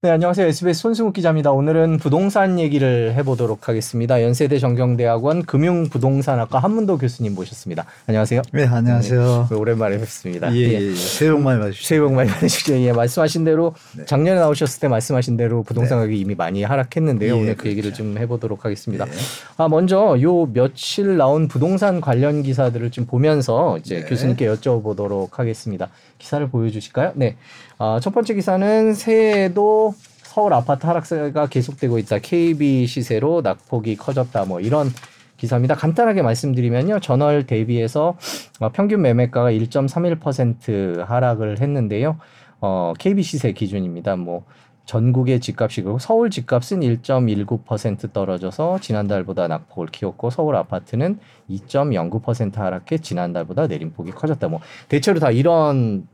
네, 안녕하세요. SBS 손승욱 기자입니다. 오늘은 부동산 얘기를 해보도록 하겠습니다. 연세대 정경대학원 금융부동산학과 한문도 교수님 모셨습니다. 안녕하세요. 네, 안녕하세요. 네, 오랜만에 뵙습니다. 예, 예, 예. 새해 복 많이 받으십시오. 새해 복 많이 받으십시오. 예, 말씀하신 대로 네. 작년에 나오셨을 때 말씀하신 대로 부동산 가격이 이미 많이 하락했는데요. 예, 오늘 그 얘기를 그렇죠. 좀 해보도록 하겠습니다. 네. 아, 먼저 요 며칠 나온 부동산 관련 기사들을 좀 보면서 이제 네. 교수님께 여쭤보도록 하겠습니다. 기사를 보여주실까요? 네. 아, 첫 번째 기사는 새해에도 서울 아파트 하락세가 계속되고 있다. KB 시세로 낙폭이 커졌다. 뭐 이런 기사입니다. 간단하게 말씀드리면요. 전월 대비해서 어, 평균 매매가가 1.31% 하락을 했는데요. 어, KB 시세 기준입니다. 뭐 전국의 집값이고 서울 집값은 1.19% 떨어져서 지난달보다 낙폭을 키웠고 서울 아파트는 2.09% 하락해 지난달보다 내림폭이 커졌다. 뭐 대체로 다 이런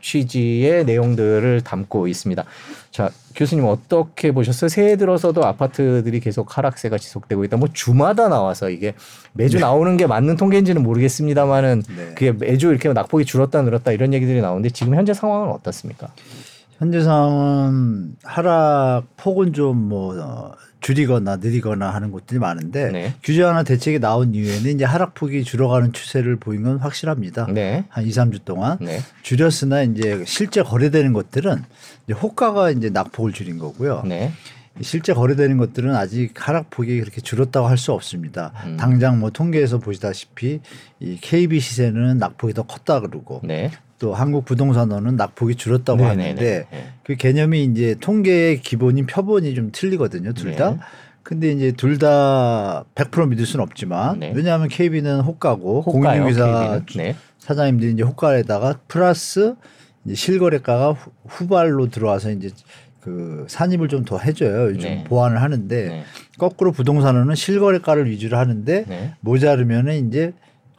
취지의 내용들을 담고 있습니다. 자, 교수님 어떻게 보셨어요? 새해 들어서도 아파트들이 계속 하락세가 지속되고 있다. 뭐 주마다 나와서 이게 매주 나오는 게 맞는 통계인지는 모르겠습니다만은 네. 그게 매주 이렇게 낙폭이 줄었다 늘었다 이런 얘기들이 나오는데 지금 현재 상황은 어떻습니까? 현재 상황은 하락 폭은 좀뭐 어, 줄이거나 느리거나 하는 곳들이 많은데 네. 규제 하나 대책이 나온 이후에는 이제 하락폭이 줄어가는 추세를 보인 건 확실합니다. 네. 한 2, 3주 동안 네. 줄였으나 이제 실제 거래되는 것들은 이제 호가가 이제 낙폭을 줄인 거고요. 네. 실제 거래되는 것들은 아직 하락폭이 그렇게 줄었다고 할 수 없습니다. 음. 당장 뭐 통계에서 보시다시피 이 KB 시세는 낙폭이 더 컸다 그러고 네. 또 한국 부동산원은 낙폭이 줄었다고 네, 하는데 네, 네. 그 개념이 이제 통계의 기본인 표본이 좀 틀리거든요, 둘 다. 네. 근데 이제 둘 다 100% 믿을 수는 없지만 네. 왜냐하면 KB는 호가고 공인중개사. 네. 사장님들이 이제 호가에다가 플러스 이제 실거래가가 후- 후발로 들어와서 이제 그 산입을 좀 더 해줘요. 요즘 네. 보완을 하는데 네. 거꾸로 부동산은 실거래가를 위주로 하는데 네. 모자르면은 이제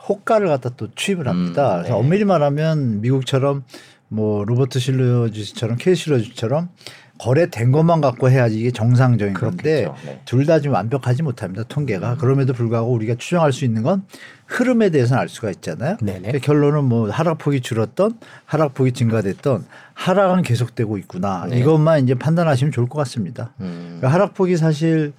호가를 갖다 또 취입을 합니다. 음, 그래서 네. 엄밀히 말하면 미국처럼 뭐 로버트 실러주처럼 케이스 실러주처럼 거래된 것만 갖고 해야지 이게 정상적인 건데 그렇겠죠. 네. 둘다 지금 완벽하지 못합니다. 통계가. 그럼에도 불구하고 우리가 추정할 수 있는 건 흐름에 대해서는 알 수가 있잖아요. 네네. 그러니까 결론은 뭐 하락폭이 줄었던 하락폭이 증가됐던 하락은 계속되고 있구나. 네. 이것만 이제 판단하시면 좋을 것 같습니다. 음. 그러니까 하락폭이 사실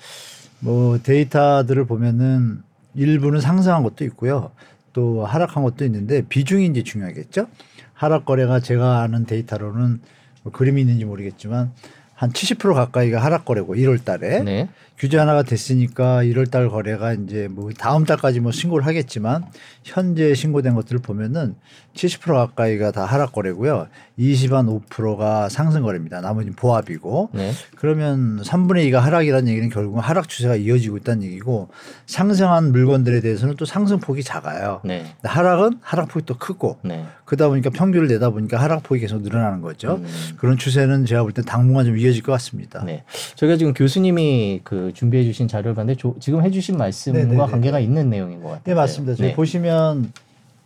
뭐 데이터들을 보면은 일부는 상승한 것도 있고요. 또 하락한 것도 있는데 비중이 이제 중요하겠죠. 하락 거래가 제가 아는 데이터로는 뭐 그림이 있는지 모르겠지만 한 70% 가까이가 하락 거래고 1월 달에 네. 규제 하나가 됐으니까 1월 달 거래가 이제 뭐 다음 달까지 뭐 신고를 하겠지만 현재 신고된 것들을 보면은 70% 가까이가 다 하락 거래고요. 20한 5%가 상승 거래입니다. 나머지는 보합이고 네. 그러면 3분의 2가 하락이라는 얘기는 결국은 하락 추세가 이어지고 있다는 얘기고 상승한 물건들에 대해서는 또 상승폭이 작아요. 네. 하락은 하락폭이 또 크고 네. 그러다 보니까 평균을 내다 보니까 하락폭이 계속 늘어나는 거죠. 음. 그런 추세는 제가 볼 때 당분간 좀 이어질 것 같습니다. 네. 저희가 지금 교수님이 그 준비해 주신 자료를 봤는데 조- 지금 해 주신 말씀과 네네네. 관계가 있는 내용인 것 같아요. 네 맞습니다. 저기 네. 보시면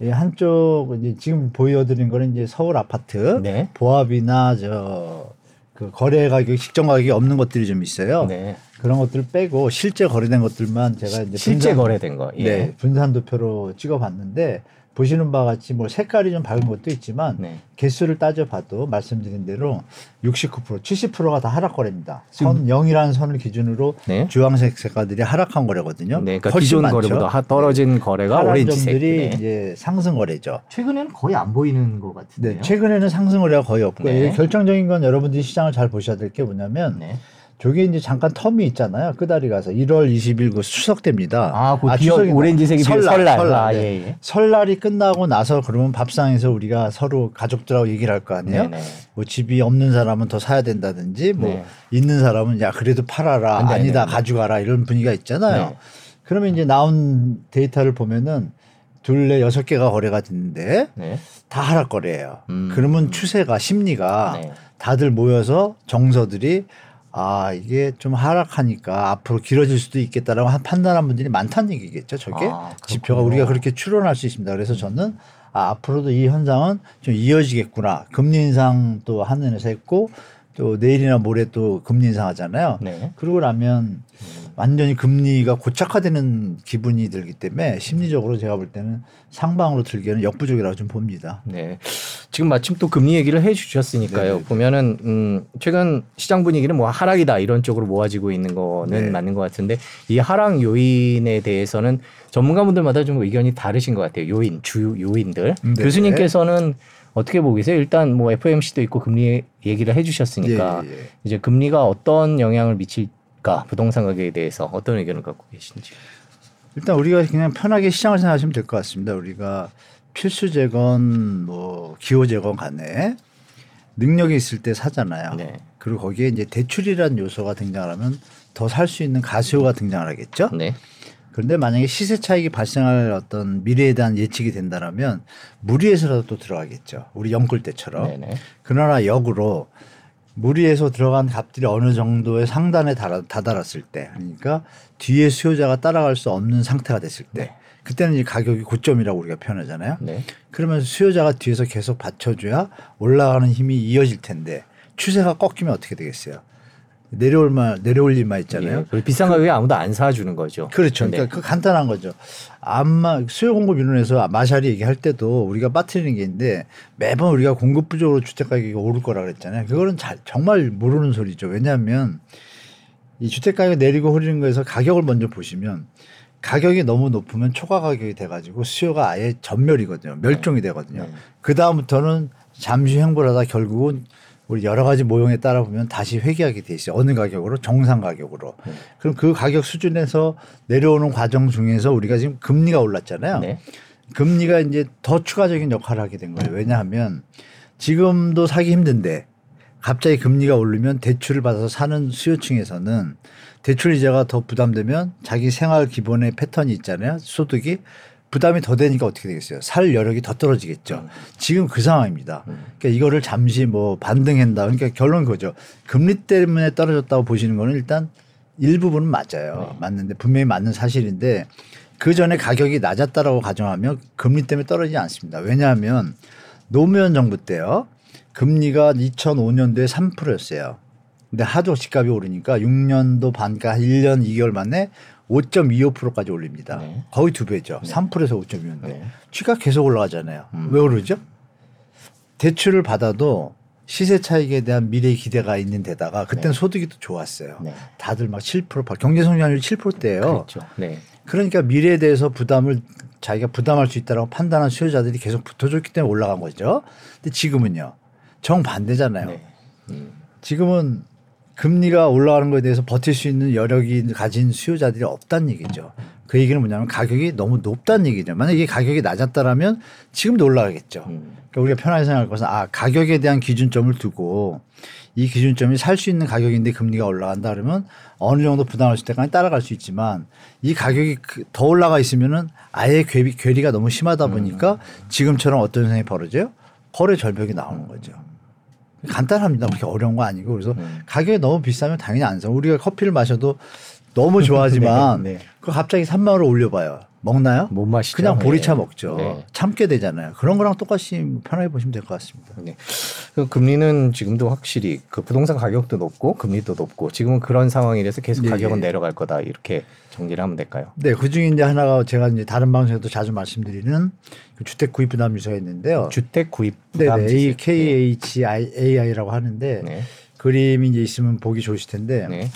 이 한쪽 이제 지금 보여드린 거는 이제 서울 아파트 네. 보합이나 저 그 거래 가격 직전 가격이 없는 것들이 좀 있어요. 네. 그런 것들 빼고 실제 거래된 것들만 제가 이제 실제 분산- 거래된 거. 예. 네, 분산 도표로 찍어봤는데 보시는 바와 같이 뭐 색깔이 좀 밝은 것도 있지만 네. 개수를 따져봐도 말씀드린 대로 69% 70%가 다 하락 거래입니다. 선 0이라는 선을 기준으로 네. 주황색 색깔들이 하락한 거래거든요. 네. 그러니까 훨씬 기존 많죠. 거래보다 하- 떨어진 거래가 파란 오렌지색. 점들이 네. 이제 상승 거래죠. 최근에는 거의 안 보이는 것 같은데요. 네, 최근에는 상승 거래가 거의 없고 네. 결정적인 건 여러분들이 시장을 잘 보셔야 될 게 뭐냐면 네. 저게 이제 잠깐 텀이 있잖아요. 끄다리 가서 1월 20일 그 추석 때입니다. 아, 그 비어 추석이 오렌지색이 설날, 설날. 설날. 아, 네. 예, 예. 설날이 끝나고 나서 그러면 밥상에서 우리가 서로 가족들하고 얘기를 할 거 아니에요. 네네. 뭐 집이 없는 사람은 더 사야 된다든지 뭐 네. 있는 사람은 야 그래도 팔아라 네, 아니다 네, 네. 가져가라 이런 분위기가 있잖아요. 네. 그러면 이제 나온 데이터를 보면은 둘레 여섯 개가 거래가 됐는데 네. 다 하락 거래예요. 음. 그러면 추세가 심리가 네. 다들 모여서 정서들이 아 이게 좀 하락하니까 앞으로 길어질 수도 있겠다라고 한- 판단한 분들이 많다는 얘기겠죠. 저게 아, 지표가. 우리가 그렇게 추론할 수 있습니다. 그래서 저는 아, 앞으로도 이 현상은 좀 이어지겠구나. 금리 인상 또 한은에서 했고 또 내일이나 모레 또 금리 인상하잖아요. 네. 그러고 나면 완전히 금리가 고착화되는 기분이 들기 때문에 심리적으로 제가 볼 때는 상방으로 들기에는 역부족이라고 좀 봅니다. 네. 지금 마침 또 금리 얘기를 해 주셨으니까요. 네네. 보면은 음, 최근 시장 분위기는 뭐 하락이다 이런 쪽으로 모아지고 있는 거는 네. 맞는 것 같은데 이 하락 요인에 대해서는 전문가분들마다 좀 의견이 다르신 것 같아요. 요인 주 요인들 음, 네. 교수님께서는 어떻게 보고 계세요? 일단 뭐 FOMC도 있고 금리 얘기를 해주셨으니까 예, 예, 예. 이제 금리가 어떤 영향을 미칠 까 부동산 가격에 대해서 어떤 의견을 갖고 계신지. 일단 우리가 그냥 편하게 시장을 생각하시면 될 것 같습니다. 우리가 필수 재건, 뭐 기호 재건 간에 능력이 있을 때 사잖아요. 네. 그리고 거기에 이제 대출이라는 요소가 등장하면 더 살 수 있는 가수요가 등장을 하겠죠. 네. 그런데 만약에 시세 차익이 발생할 어떤 미래에 대한 예측이 된다라면 무리해서라도 또 들어가겠죠. 우리 영끌 때처럼. 네네. 그러나 역으로 무리해서 들어간 값들이 어느 정도의 상단에 달아, 다다랐을 때 그러니까 뒤에 수요자가 따라갈 수 없는 상태가 됐을 때 네. 그때는 이 가격이 고점이라고 우리가 표현하잖아요. 네. 그러면 수요자가 뒤에서 계속 받쳐줘야 올라가는 힘이 이어질 텐데 추세가 꺾이면 어떻게 되겠어요? 내려올 만 내려올 일만 있잖아요. 예, 비싼 가격에 아무도 안 사주는 거죠. 그렇죠. 네. 그러니까 그 간단한 거죠. 암마 수요 공급 이론에서 마샬이 얘기할 때도 우리가 빠뜨리는 게 있는데 매번 우리가 공급 부족으로 주택 가격이 오를 거라 그랬잖아요. 그거는 잘, 정말 모르는 소리죠. 왜냐하면 이 주택 가격 내리고 흐르는 거에서 가격을 먼저 보시면 가격이 너무 높으면 초과 가격이 돼가지고 수요가 아예 전멸이거든요. 멸종이 되거든요. 네. 그 다음부터는 잠시 횡보하다 결국은 우리 여러 가지 모형에 따라 보면 다시 회귀하게 돼 있어요. 어느 가격으로 정상 가격으로. 네. 그럼 그 가격 수준에서 내려오는 과정 중에서 우리가 지금 금리가 올랐잖아요. 네. 금리가 이제 더 추가적인 역할을 하게 된 거예요. 왜냐하면 지금도 사기 힘든데 갑자기 금리가 오르면 대출을 받아서 사는 수요층에서는 대출 이자가 더 부담되면 자기 생활 기본의 패턴이 있잖아요. 소득이 부담이 더 되니까 어떻게 되겠어요? 살 여력이 더 떨어지겠죠. 지금 그 상황입니다. 그러니까 이거를 잠시 뭐 반등한다. 그러니까 결론은 그거죠. 금리 때문에 떨어졌다고 보시는 거는 일단 일부분은 맞아요. 맞는데 분명히 맞는 사실인데 그 전에 가격이 낮았다라고 가정하면 금리 때문에 떨어지지 않습니다. 왜냐하면 노무현 정부 때요. 금리가 2005년도에 3%였어요. 근데 하도 집값이 오르니까 6년도 반가 1년 2개월 만에 5.25%까지 올립니다. 네. 거의 두 배죠. 3%에서 5.25인데 네. 주가 계속 올라가잖아요. 음. 왜 오르죠? 대출을 받아도 시세 차익에 대한 미래 기대가 있는 데다가 그때는 소득이 또 좋았어요. 네. 다들 막 7% 경제 성장률 7%대예요. 그렇죠. 네. 그러니까 미래에 대해서 부담을 자기가 부담할 수 있다라고 판단한 수요자들이 계속 붙어줬기 때문에 올라간 거죠. 근데 지금은요. 정반대잖아요. 네. 음. 지금은 금리가 올라가는 거에 대해서 버틸 수 있는 여력이 가진 수요자들이 없다는 얘기죠. 그 얘기는 뭐냐면 가격이 너무 높다는 얘기죠. 만약에 이게 가격이 낮았다라면 지금도 올라가겠죠. 음. 그러니까 우리가 편하게 생각할 것은 아 가격에 대한 기준점을 두고 이 기준점이 살 수 있는 가격인데 금리가 올라간다 그러면 어느 정도 부담할 수 때까지 따라갈 수 있지만 이 가격이 그- 더 올라가 있으면은 아예 괴리, 괴리가 너무 심하다 보니까 지금처럼 어떤 현상이 벌어져요? 거래 절벽이 나오는 거죠. 간단합니다. 그렇게 어려운 거 아니고 그래서 음. 가격이 너무 비싸면 당연히 안 사. 우리가 커피를 마셔도 너무 좋아하지만 네, 네. 그 갑자기 3만 원을 올려봐요. 먹나요? 못 마시죠. 그냥 보리차 네. 먹죠. 네. 참게 되잖아요. 그런 거랑 똑같이 편하게 보시면 될 것 같습니다. 네. 그 금리는 지금도 확실히 그 부동산 가격도 높고 금리도 높고 지금은 그런 상황이라서 계속 예, 가격은 예. 내려갈 거다 이렇게 정리를 하면 될까요? 네, 그 중에 이제 하나가 제가 이제 다른 방송에도 자주 말씀드리는 그 주택 구입 부담 지수가 있는데요. 주택 구입 네, 부담 네, 지수. KHAI라고 하는데 네. 그림이 이제 있으면 보기 좋으실 텐데 네.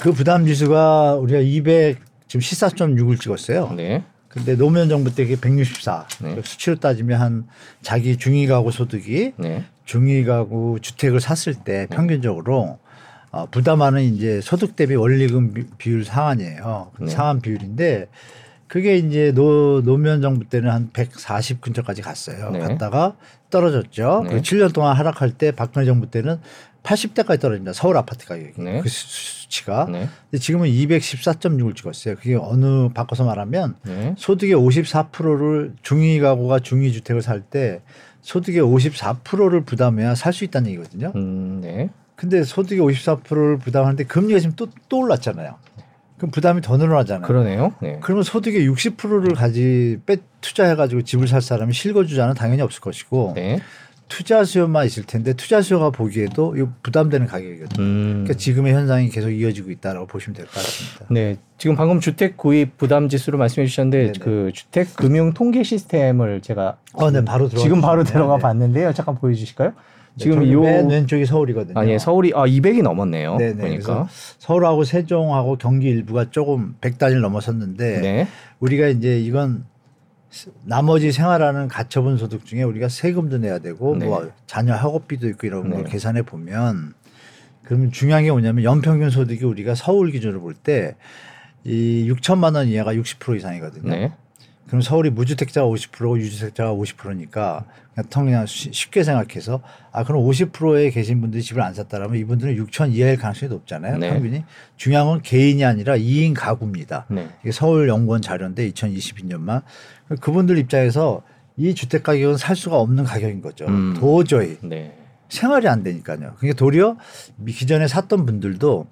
그 부담 지수가 우리가 200 지금 14.6을 찍었어요. 네. 근데 노무현 정부 때 그게 164. 네. 수치로 따지면 한 자기 중위 가구 소득이 네. 중위 가구 주택을 샀을 때 평균적으로 어, 부담하는 이제 소득 대비 원리금 비- 비율 상한이에요. 그 네. 상한 비율인데 그게 이제 노, 노무현 정부 때는 한 140 근처까지 갔어요. 네. 갔다가 떨어졌죠. 네. 그리고 7년 동안 하락할 때 박근혜 정부 때는 80대까지 떨어집니다. 서울 아파트 가격이. 네. 그 수- 수치가. 네. 근데 지금은 214.6을 찍었어요. 그게 어느 바꿔서 말하면 네. 소득의 54%를 중위 가구가 중위 주택을 살 때 소득의 54%를 부담해야 살 수 있다는 얘기거든요. 음, 네. 근데 소득의 54%를 부담하는데 금리가 지금 또, 또 올랐잖아요. 그럼 부담이 더 늘어나잖아요. 그러네요. 네. 그러면 소득의 60%를 가지 빼 투자해가지고 집을 살 사람이 실거주자는 당연히 없을 것이고 네. 투자 수요만 있을 텐데 투자 수요가 보기에도 이거 부담되는 가격이거든요. 음. 그러니까 지금의 현상이 계속 이어지고 있다라고 보시면 될 것 같습니다. 네, 지금 방금 주택 구입 부담 지수를 말씀해 주셨는데 네네. 그 주택 금융 통계 시스템을 제가 어, 네, 바로 들어가 지금 바로. 들어가 네. 봤는데요. 잠깐 보여주실까요? 네, 지금 저기 요맨 왼쪽이 서울이거든요. 아, 예, 서울이 아 200이 넘었네요. 네네. 그러니까 그래서 서울하고 세종하고 경기 일부가 조금 100단위를 넘어섰는데 네, 우리가 이제 이건 나머지 생활하는 가처분 소득 중에 우리가 세금도 내야 되고 네. 뭐 자녀 학업비도 있고 이런 걸 네. 계산해 보면 그러면 중요한 게 뭐냐면 연평균 소득이 우리가 서울 기준으로 볼 때 이 6천만 원 이하가 60% 이상이거든요. 네, 그럼 서울이 무주택자가 50%고 유주택자가 50%니까 그냥 통 그냥 쉬- 쉽게 생각해서 아 그럼 50%에 계신 분들이 집을 안 샀다라면 이분들은 6천 이하일 가능성이 높잖아요. 네. 평균이 중요한 건 개인이 아니라 2인 가구입니다. 네, 이게 서울 연구원 자료인데 2022년만 그분들 입장에서 이 주택 가격은 살 수가 없는 가격인 거죠. 음. 도저히 네, 생활이 안 되니까요. 그러니까 도리어 기존에 샀던 분들도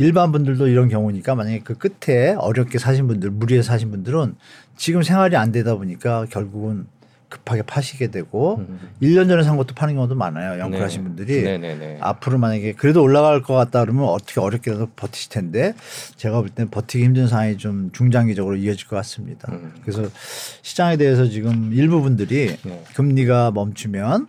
일반 분들도 이런 경우니까 만약에 그 끝에 어렵게 사신 분들, 무리해 사신 분들은 지금 생활이 안 되다 보니까 결국은 급하게 파시게 되고 음. 일 1년 전에 산 것도 파는 경우도 많아요. 영끌하신 네. 분들이. 네, 네, 네. 앞으로 만약에 그래도 올라갈 것 같다 그러면 어떻게 어렵게라도 버티실 텐데 제가 볼 때는 버티기 힘든 상황이 좀 중장기적으로 이어질 것 같습니다. 음. 그래서 시장에 대해서 지금 일부 분들이 네. 금리가 멈추면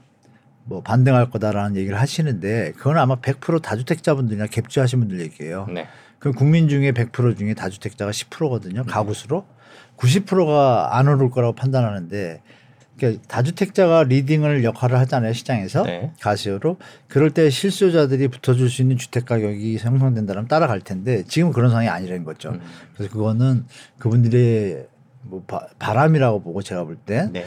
뭐 반등할 거다라는 얘기를 하시는데 그건 아마 100% 다주택자분들이나 갭주하신 분들 얘기예요. 네. 그 국민 중에 100% 중에 다주택자가 10%거든요. 가구 수로 90%가 안 오를 거라고 판단하는데 그러니까 다주택자가 리딩을 역할을 하잖아요 시장에서 네. 가시오로 그럴 때 실수요자들이 붙어줄 수 있는 주택 가격이 형성된다면 따라갈 텐데 지금 그런 상황이 아니라는 거죠. 음. 그래서 그거는 그분들의 뭐 바, 바람이라고 보고 제가 볼때 네.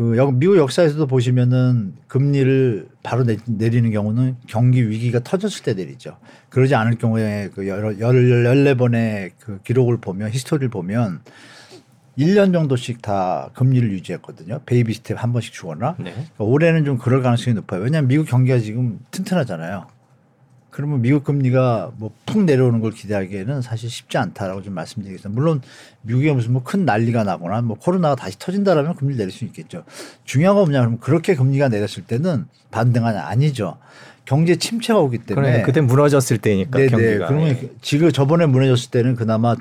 그 역- 미국 역사에서도 보시면은 금리를 바로 내, 내리는 경우는 경기 위기가 터졌을 때 내리죠. 그러지 않을 경우에 그 여러 열 열네 번의 그 기록을 보면 히스토리를 보면 1년 정도씩 다 금리를 유지했거든요. baby step 한 번씩 주거나. 네. 그러니까 올해는 좀 그럴 가능성이 높아요. 왜냐하면 미국 경기가 지금 튼튼하잖아요. 그러면 미국 금리가 뭐 푹 내려오는 걸 기대하기에는 사실 쉽지 않다라고 좀 말씀드리겠습니다. 물론 미국에 무슨 뭐 큰 난리가 나거나 뭐 코로나가 다시 터진다라면 금리 내릴 수 있겠죠. 중요한 건 뭐냐면 그렇게 금리가 내렸을 때는 반등하냐 아니죠. 경제 침체가 오기 때문에 그래 그때 무너졌을 때니까 네네. 경기가. 그러면 예. 지금 저번에 무너졌을 때는 그나마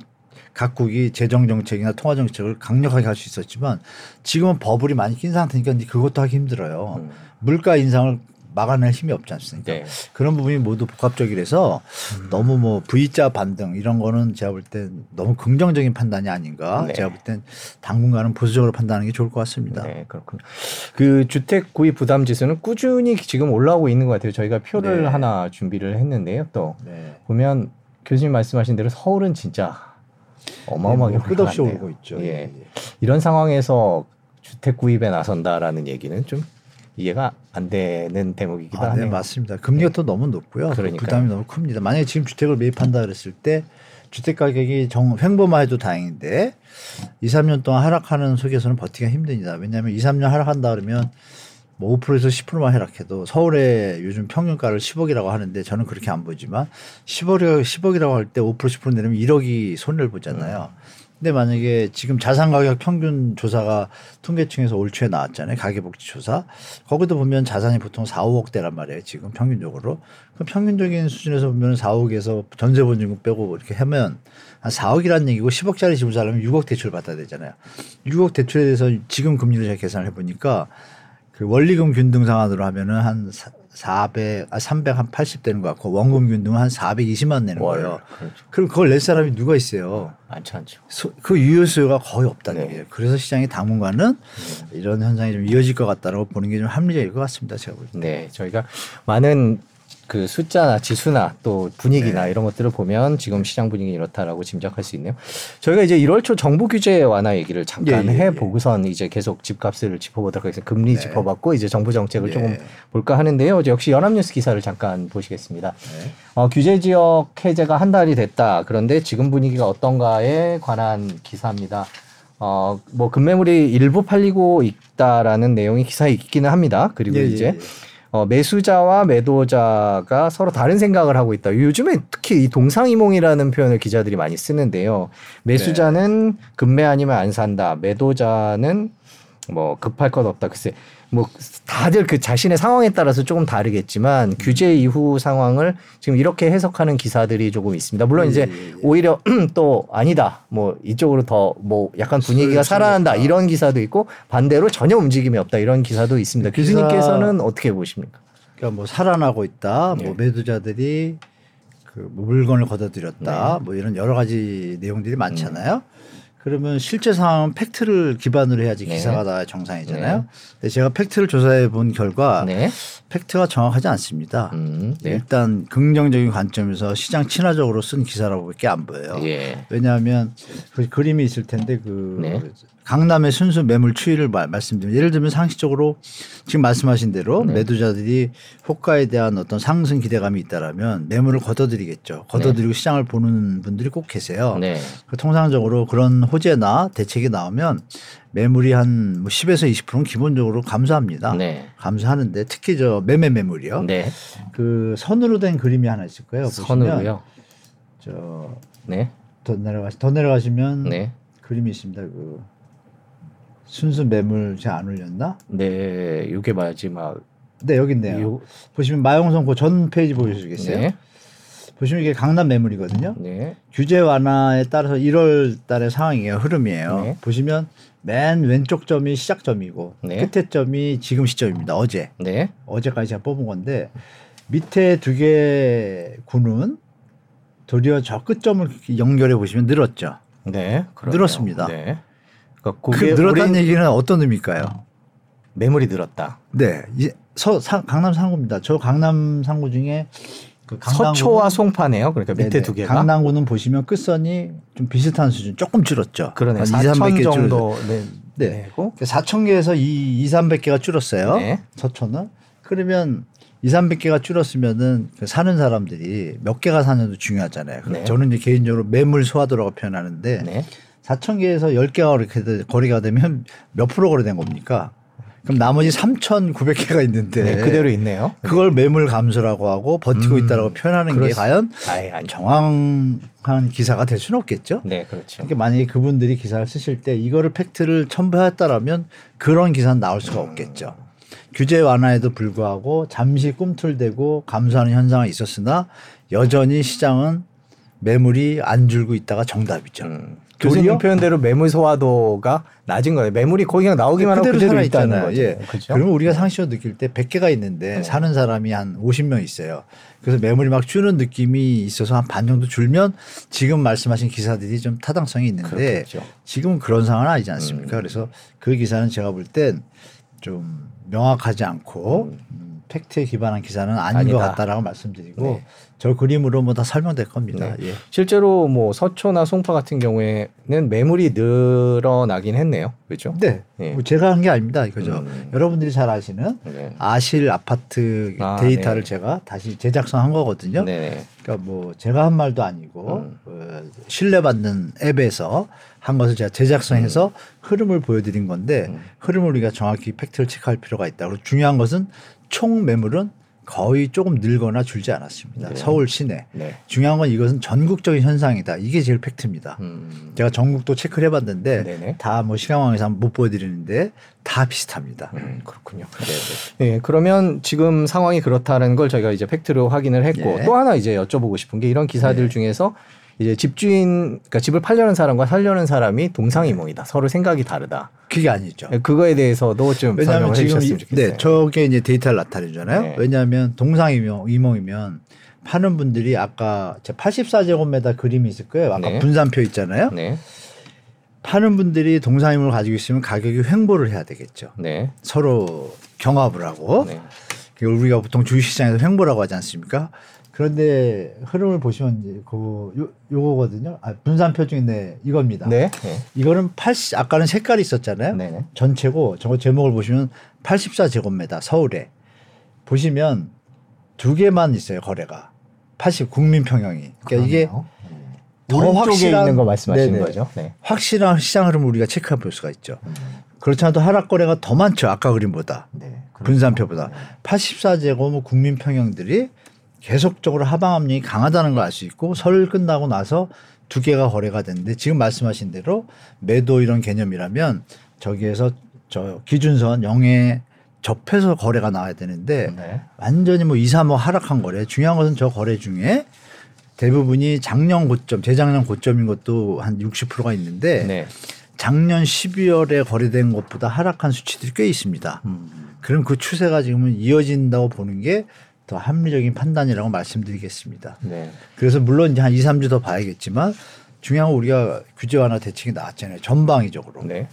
각국이 재정 정책이나 통화 정책을 강력하게 할 수 있었지만 지금은 버블이 많이 낀 상태니까 이제 그것도 하기 힘들어요. 음. 물가 인상을 막아낼 힘이 없지 않습니까? 네. 그런 부분이 모두 복합적이라서 음. 너무 뭐 V자 반등 이런 거는 제가 볼때 너무 긍정적인 판단이 아닌가. 네. 제가 볼 땐 당분간은 보수적으로 판단하는 게 좋을 것 같습니다. 네, 그렇군요. 그 주택 구입 부담 지수는 꾸준히 지금 올라오고 있는 것 같아요. 저희가 표를 네. 하나 준비를 했는데요. 또 네. 보면 교수님 말씀하신 대로 서울은 진짜 어마어마하게 네, 뭐 끝없이 올라갔네요. 오르고 있죠. 예. 예. 이런 상황에서 주택 구입에 나선다라는 얘기는 좀 이해가 안 되는 대목이기도 아, 네, 하네요. 맞습니다. 금리가 또 너무 높고요. 그 그러니까요. 부담이 너무 큽니다. 만약에 지금 주택을 매입한다 그랬을 때 주택 가격이 정 횡보만 해도 다행인데 2, 3년 동안 하락하는 속에서는 버티기가 힘듭니다. 왜냐하면 2, 3년 하락한다 그러면 뭐 5%에서 10%만 하락해도 서울의 요즘 평균가를 10억이라고 하는데 저는 그렇게 안 보지만 10억이 10억이라고 할 때 5% 10% 내리면 1억이 손해를 보잖아요. 근데 만약에 지금 자산 가격 평균 조사가 통계청에서 올 초에 나왔잖아요. 가계복지 조사. 거기도 보면 자산이 보통 4, 5억대란 말이에요. 지금 평균적으로. 그 평균적인 수준에서 보면 4억에서 전세 보증금 빼고 이렇게 하면 한 4억이라는 얘기고 10억짜리 집을 살려면 6억 대출 받아야 되잖아요. 6억 대출에 대해서 지금 금리를 제가 계산을 해 보니까 그 원리금 균등 상환으로 하면은 한 400, 아, 300, 한80 되는 것 같고 원금 균등은 한 420만 내는 월. 거예요. 그렇죠. 그럼 그걸 낼 사람이 누가 있어요? 많지 않죠. 소- 그 유효 수요가 거의 없다는 네. 얘기예요. 그래서 시장이 당분간은 이런 현상이 좀 이어질 것 같다라고 보는 게 좀 합리적일 것 같습니다. 제가 볼 때. 네, 저희가 많은 그 숫자나 지수나 또 분위기나 네. 이런 것들을 보면 지금 시장 분위기 이렇다라고 짐작할 수 있네요. 저희가 이제 1월 초 정부 규제 완화 얘기를 잠깐 예, 예, 해 보고선 이제 계속 집값을 짚어보도록 하겠습니다. 금리 네. 짚어봤고 이제 정부 정책을 예. 조금 볼까 하는데요. 역시 연합뉴스 기사를 잠깐 보시겠습니다. 네. 어, 규제 지역 해제가 한 달이 됐다. 그런데 지금 분위기가 어떤가에 관한 기사입니다. 어, 뭐 금매물이 일부 팔리고 있다라는 내용이 기사에 있기는 합니다. 그리고 예, 예, 이제 예. 어, 매수자와 매도자가 서로 다른 생각을 하고 있다. 요즘에 특히 이 동상이몽이라는 표현을 기자들이 많이 쓰는데요. 매수자는 금매 아니면 안 산다. 매도자는 뭐 급할 것 없다. 글쎄 뭐 다들 그 자신의 상황에 따라서 조금 다르겠지만 규제 이후 상황을 지금 이렇게 해석하는 기사들이 조금 있습니다. 물론 예, 이제 예, 예. 오히려 또 아니다. 뭐 이쪽으로 더 뭐 약간 분위기가 술, 살아난다 술겠다. 이런 기사도 있고 반대로 전혀 움직임이 없다 이런 기사도 있습니다. 기사- 교수님께서는 어떻게 보십니까? 그러니까 뭐 살아나고 있다. 예. 뭐 매도자들이 그뭐 물건을 걷어들였다. 네. 뭐 이런 여러 가지 내용들이 많잖아요. 그러면 실제 상황은 팩트를 기반으로 해야지 네. 기사가 나야 정상이잖아요. 근데 제가 팩트를 조사해 본 결과 네. 팩트가 정확하지 않습니다. 음, 네. 일단 긍정적인 관점에서 시장 친화적으로 쓴 기사라고밖에 안 보여요. 예. 왜냐하면 그 그림이 있을 텐데 그 네. 강남의 순수 매물 추이를 말, 말씀드리면 예를 들면 상식적으로 지금 말씀하신 대로 네. 매도자들이 호가에 대한 어떤 상승 기대감이 있다라면 매물을 걷어들이겠죠. 걷어들이고 시장을 보는 분들이 꼭 계세요. 네. 그 통상적으로 그런 호재나 대책이 나오면 매물이 한뭐 10에서 20%는 기본적으로 감소합니다. 네. 감소하는데 특히 저 매매 매물이요. 네. 그 선으로 된 그림이 하나 있을 거예요. 선으로요. 저더 네. 내려가시 더 내려가시면 네. 그림이 있습니다. 그 순수 매물 제가 안 올렸나? 네. 이게 마지막 네 여기 있네요. 요- 보시면 마용성 그전 페이지 보여주시겠어요? 네. 보시면 이게 강남 매물이거든요. 네. 규제 완화에 따라서 1월 달의 상황이에요. 흐름이에요. 네. 보시면 맨 왼쪽 점이 시작점이고 네. 끝에 점이 지금 시점입니다. 어제. 네. 어제까지 제가 뽑은 건데 밑에 두개 구는 도리어 저 끝점을 연결해 보시면 늘었죠. 네. 그러네요. 늘었습니다. 네. 그러니까 그 그게 늘었다는 얘기는 어떤 의미일까요? 매물이 늘었다. 네, 이 서, 상- 강남 상구입니다. 저 강남 상구 중에 그 서초와 송파네요. 그러니까 밑에 네네. 두 개가 강남구는 보시면 끝선이 좀 비슷한 수준, 조금 줄었죠. 그러네. 한 2, 4천 300개 정도 네. 네. 내고 4천 개에서 2, 2, 300개가 줄었어요. 네. 서초는. 그러면 2, 300개가 줄었으면은 그 사는 사람들이 몇 개가 사는도 중요하잖아요. 네. 저는 이제 개인적으로 매물 소화도라고 표현하는데 네. 4천 개에서 10개가 이렇게 돼- 거래가 되면 몇 프로 거래된 겁니까? 그럼 나머지 3,900개가 있는데 네, 그대로 있네요. 그걸 매물 감소라고 하고 버티고 음, 있다라고 표현하는 게 그렇습- 과연 아예 아니. 정확한 기사가 될 수는 없겠죠. 네, 그렇죠. 그러니까 만약에 그분들이 기사를 쓰실 때 이거를 팩트를 첨부했다라면 그런 기사는 나올 수가 없겠죠. 규제 완화에도 불구하고 잠시 꿈틀대고 감소하는 현상은 있었으나 여전히 시장은 매물이 안 줄고 있다가 정답이죠. 음. 교수님 표현대로 매물 소화도가 낮은 거예요. 매물이 거기 그냥 나오기만 하고 그대로 그대로 있다는. 거죠. 예. 그렇죠. 그러면 우리가 상식적으로 느낄 때 100개가 있는데 네. 사는 사람이 한 50명 있어요. 그래서 매물이 막 주는 느낌이 있어서 한 반 정도 줄면 지금 말씀하신 기사들이 좀 타당성이 있는데 그렇겠죠. 지금은 그런 상황은 아니지 않습니까? 음. 그래서 그 기사는 제가 볼 땐 좀 명확하지 않고 음, 팩트에 기반한 기사는 아닌 아니다. 것 같다라고 말씀드리고 네. 저 그림으로 뭐 다 설명될 겁니다. 네. 예. 실제로 뭐 서초나 송파 같은 경우에는 매물이 늘어나긴 했네요. 그렇죠? 네. 예. 뭐 제가 한 게 아닙니다. 이거죠. 음. 여러분들이 잘 아시는 네. 아실 아파트 아, 데이터를 네. 제가 다시 제작성한 거거든요. 네. 그러니까 뭐 제가 한 말도 아니고 음. 어, 신뢰받는 앱에서 한 것을 제가 제작성해서 흐름을 보여드린 건데 음. 흐름을 우리가 정확히 팩트를 체크할 필요가 있다. 그리고 중요한 것은 총 매물은 거의 조금 늘거나 줄지 않았습니다. 네. 서울 시내. 네. 중요한 건 이것은 전국적인 현상이다. 이게 제일 팩트입니다. 음. 제가 전국도 체크를 해봤는데. 다 뭐 시간 왕에서 한번 못 보여드리는데 다 비슷합니다. 음, 그렇군요. 네, 네. 그러면 지금 상황이 그렇다는 걸 저희가 이제 팩트로 확인을 했고 예. 또 하나 이제 여쭤보고 싶은 게 이런 기사들 네. 중에서 이제 집주인, 그러니까 집을 팔려는 사람과 살려는 사람이 동상이몽이다. 서로 생각이 다르다. 그게 아니죠. 네, 그거에 대해서도 좀 왜냐하면 설명을 해주셨으면 좋겠어요. 네, 저게 이제 데이터를 나타내잖아요. 네. 왜냐하면 동상이몽 이몽이면 파는 분들이 아까 제 84제곱미터 그림이 있을 거예요. 아까 네. 분산표 있잖아요. 네, 파는 분들이 동상이몽을 가지고 있으면 가격이 횡보를 해야 되겠죠. 네, 서로 경합을 하고 네, 우리가 보통 주식시장에서 횡보라고 하지 않습니까? 그런데 흐름을 보시면 이제 그 요, 요거거든요. 아, 분산표 중에 이겁니다. 네, 네, 이거는 80 아까는 색깔이 있었잖아요. 네, 네. 전체고 저거 제목을 보시면 84제곱미터 서울에 보시면 두 개만 있어요 거래가 80 국민 평형이 그러니까 이게 그러네요. 더 확실한- 있는 거 말씀하시는 네네. 거죠? 네. 확실한 시장 흐름을 우리가 체크해 볼 수가 있죠. 음. 그렇지 않아도 하락 거래가 더 많죠 아까 그림보다 네. 분산표보다 84제곱 국민 평형들이 계속적으로 하방 압력이 강하다는 걸 알 수 있고 설 끝나고 나서 두 개가 거래가 됐는데 지금 말씀하신 대로 매도 이런 개념이라면 저기에서 저 기준선 0에 접해서 거래가 나와야 되는데 네. 완전히 뭐 2, 3억 하락한 거래. 중요한 것은 저 거래 중에 대부분이 작년 고점, 재작년 고점인 것도 한 60%가 있는데 네. 작년 12월에 거래된 것보다 하락한 수치들이 꽤 있습니다. 음. 그럼 그 추세가 지금은 이어진다고 보는 게 더 합리적인 판단이라고 말씀드리겠습니다. 네. 그래서 물론 이제 한 2, 3주 더 봐야겠지만 중요한 건 우리가 규제 완화 대책이 나왔잖아요. 전방위적으로. 네.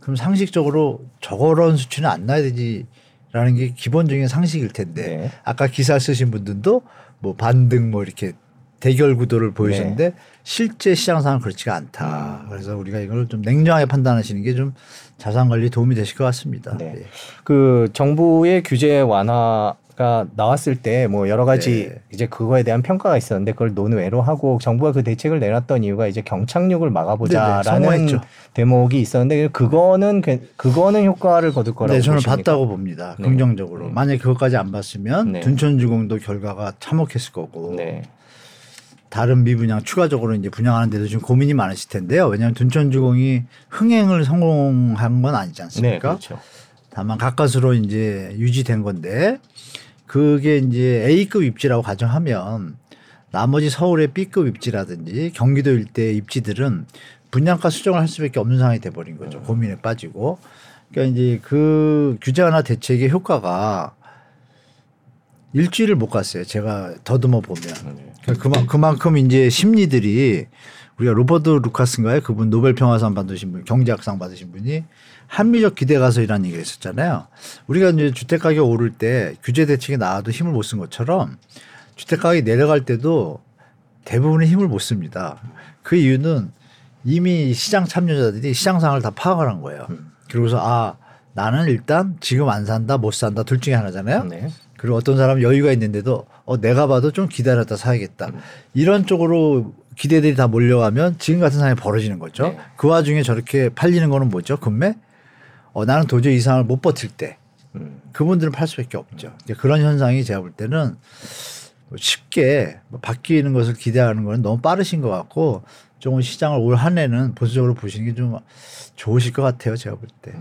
그럼 상식적으로 저런 수치는 안 나야 되지라는 게 기본적인 상식일 텐데 네. 아까 기사 쓰신 분들도 뭐 반등 뭐 이렇게 대결 구도를 보이셨는데 네. 실제 시장 상황은 그렇지가 음. 않다. 그래서 우리가 이걸 좀 냉정하게 판단하시는 게 좀 자산 관리 에 도움이 되실 것 같습니다. 네. 예. 그 정부의 규제 완화 가 나왔을 때 뭐 여러 가지 네. 이제 그거에 대한 평가가 있었는데 그걸 논외로 하고 정부가 그 대책을 내놨던 이유가 이제 경착륙을 막아보자라는 성공했죠. 대목이 있었는데 그거는 괜- 그거는 효과를 거둘 거라고 네, 저는 보십니까? 봤다고 봅니다. 네. 긍정적으로. 네. 만약 에 그것까지 안 봤으면 네. 둔촌주공도 결과가 참혹했을 거고 네. 다른 미분양 추가적으로 이제 분양하는 데도 지금 고민이 많으실 텐데요. 왜냐하면 둔촌주공이 흥행을 성공한 건 아니지 네, 않습니까? 그렇죠. 다만 가까스로 이제 유지된 건데 그게 이제 A급 입지라고 가정하면 나머지 서울의 B급 입지라든지 경기도 일대 입지들은 분양가 수정을 할 수밖에 없는 상황이 돼버린 거죠. 고민에 빠지고. 그러니까 이제 그 규제 완화 대책의 효과가 일주일을 못 갔어요. 제가 더듬어 보면. 그러니까 그만, 그만큼 이제 심리들이 우리가 로버트 루카스인가요? 그분 노벨 평화상 받으신 분, 경제학상 받으신 분이 합리적 기대 가설이라는 얘기를 했었잖아요. 우리가 이제 주택 가격 오를 때 규제 대책이 나와도 힘을 못 쓴 것처럼 주택 가격이 내려갈 때도 대부분의 힘을 못 씁니다. 그 이유는 이미 시장 참여자들이 시장 상황을 다 파악을 한 거예요. 그러고서 아 나는 일단 지금 안 산다 못 산다 둘 중에 하나잖아요. 네. 그리고 어떤 사람은 여유가 있는데도 어 내가 봐도 좀 기다렸다 사야겠다. 음. 이런 쪽으로 기대들이 다 몰려가면 지금 같은 상황이 벌어지는 거죠. 네. 그 와중에 저렇게 팔리는 거는 뭐죠? 금매? 어 나는 도저히 이 상황을 못 버틸 때 음. 그분들은 팔 수밖에 없죠. 이제 그런 현상이 제가 볼 때는 쉽게 뭐 바뀌는 것을 기대하는 거는 너무 빠르신 것 같고 조금 시장을 올 한 해는 보수적으로 보시는 게 좀 좋으실 것 같아요. 제가 볼 때.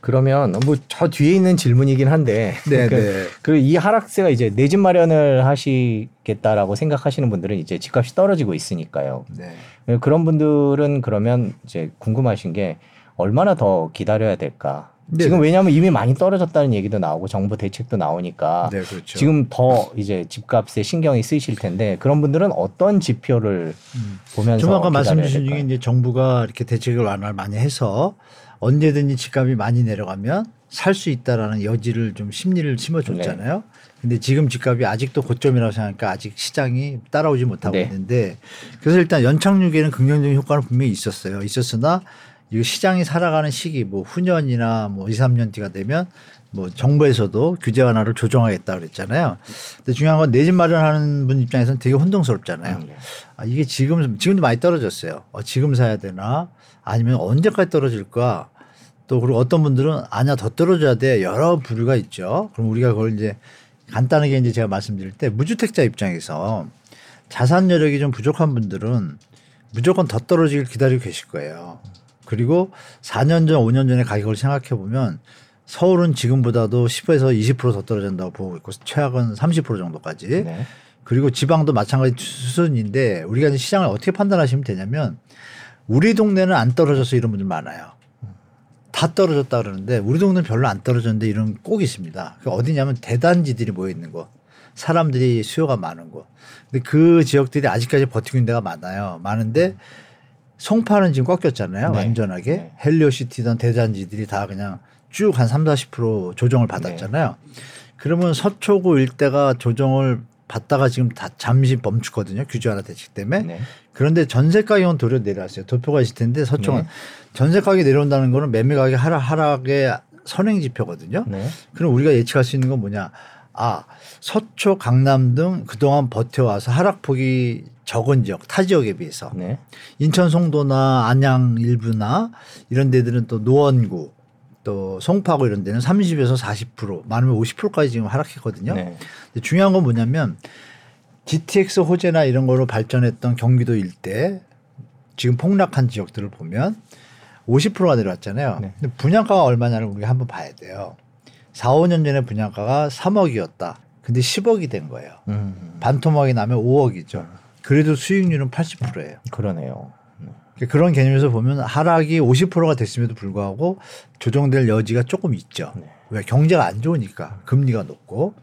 그러면 뭐 저 뒤에 있는 질문이긴 한데 네, 그, 네. 그이 하락세가 이제 내 집 마련을 하시겠다라고 생각하시는 분들은 이제 집값이 떨어지고 있으니까요. 네. 그런 분들은 그러면 이제 궁금하신 게 얼마나 더 기다려야 될까? 네, 지금 네. 왜냐하면 이미 많이 떨어졌다는 얘기도 나오고 정부 대책도 나오니까 네, 그렇죠. 지금 더 이제 집값에 신경이 쓰이실 텐데 그런 분들은 어떤 지표를 음. 보면서 좀 아까 말씀 주신 중에? 이제 정부가 이렇게 대책을 완화를 많이 해서 언제든지 집값이 많이 내려가면 살 수 있다라는 여지를 좀 심리를 심어줬잖아요. 네. 근데 지금 집값이 아직도 고점이라고 생각하니까 아직 시장이 따라오지 못하고 네. 있는데 그래서 일단 연착륙에는 긍정적인 효과는 분명히 있었어요. 있었으나 이 시장이 살아가는 시기 뭐 후년이나 뭐 2, 3년 뒤가 되면 뭐 정부에서도 규제 완화를 조정하겠다 그랬잖아요. 근데 중요한 건 내 집 마련하는 분 입장에서는 되게 혼동스럽잖아요. 음, 네. 아, 이게 지금 지금도 많이 떨어졌어요. 어, 지금 사야 되나 아니면 언제까지 떨어질까? 또 그리고 어떤 분들은 아니야 더 떨어져야 돼 여러 부류가 있죠. 그럼 우리가 그걸 이제 간단하게 이제 제가 말씀드릴 때 무주택자 입장에서 자산 여력이 좀 부족한 분들은 무조건 더 떨어지길 기다리고 계실 거예요. 그리고 4년 전, 5년 전의 가격을 생각해 보면 서울은 지금보다도 10에서 20%더 떨어진다고 보고 있고 최악은 30% 정도까지. 네. 그리고 지방도 마찬가지 수준인데 우리가 이제 시장을 어떻게 판단하시면 되냐면 우리 동네는 안 떨어져서 이런 분들 많아요. 다 떨어졌다 그러는데 우리 동네는 별로 안 떨어졌는데 이런 꼭 있습니다. 그 어디냐면 대단지들이 모여 있는 곳. 사람들이 수요가 많은 곳. 근데 그 지역들이 아직까지 버티고 있는 데가 많아요. 많은데 송파는 지금 꺾였잖아요. 네. 완전하게. 네. 헬리오시티든 대단지들이 다 그냥 쭉 한 3, 40% 조정을 받았잖아요. 그러면 서초구 일대가 조정을 받다가 지금 다 잠시 멈추거든요. 규제 하나 대책 때문에. 네. 그런데 전세 가격은 도려 내려왔어요. 도표가 있을 텐데 서초는 네. 전세 가격이 내려온다는 거는 매매 가격 하락 하락의 선행 지표거든요. 네. 그럼 우리가 예측할 수 있는 건 뭐냐? 아 서초, 강남 등 그동안 버텨와서 하락폭이 적은 지역, 타 지역에 비해서 네. 인천 송도나 안양 일부나 이런 데들은 또 노원구 또 송파구 이런 데는 30에서 40% 많으면 50%까지 지금 하락했거든요. 네. 중요한 건 뭐냐면 GTX 호재나 이런 거로 발전했던 경기도 일대 지금 폭락한 지역들을 보면 50%가 내려왔잖아요. 네. 근데 분양가가 얼마냐를 우리가 한번 봐야 돼요. 4, 5년 전에 분양가가 3억이었다. 근데 10억이 된 거예요. 음, 반토막이 나면 5억이죠. 그래도 수익률은 80%예요. 그러네요. 그런 개념에서 보면 하락이 50%가 됐음에도 불구하고 조정될 여지가 조금 있죠. 네. 왜 경제가 안 좋으니까 금리가 높고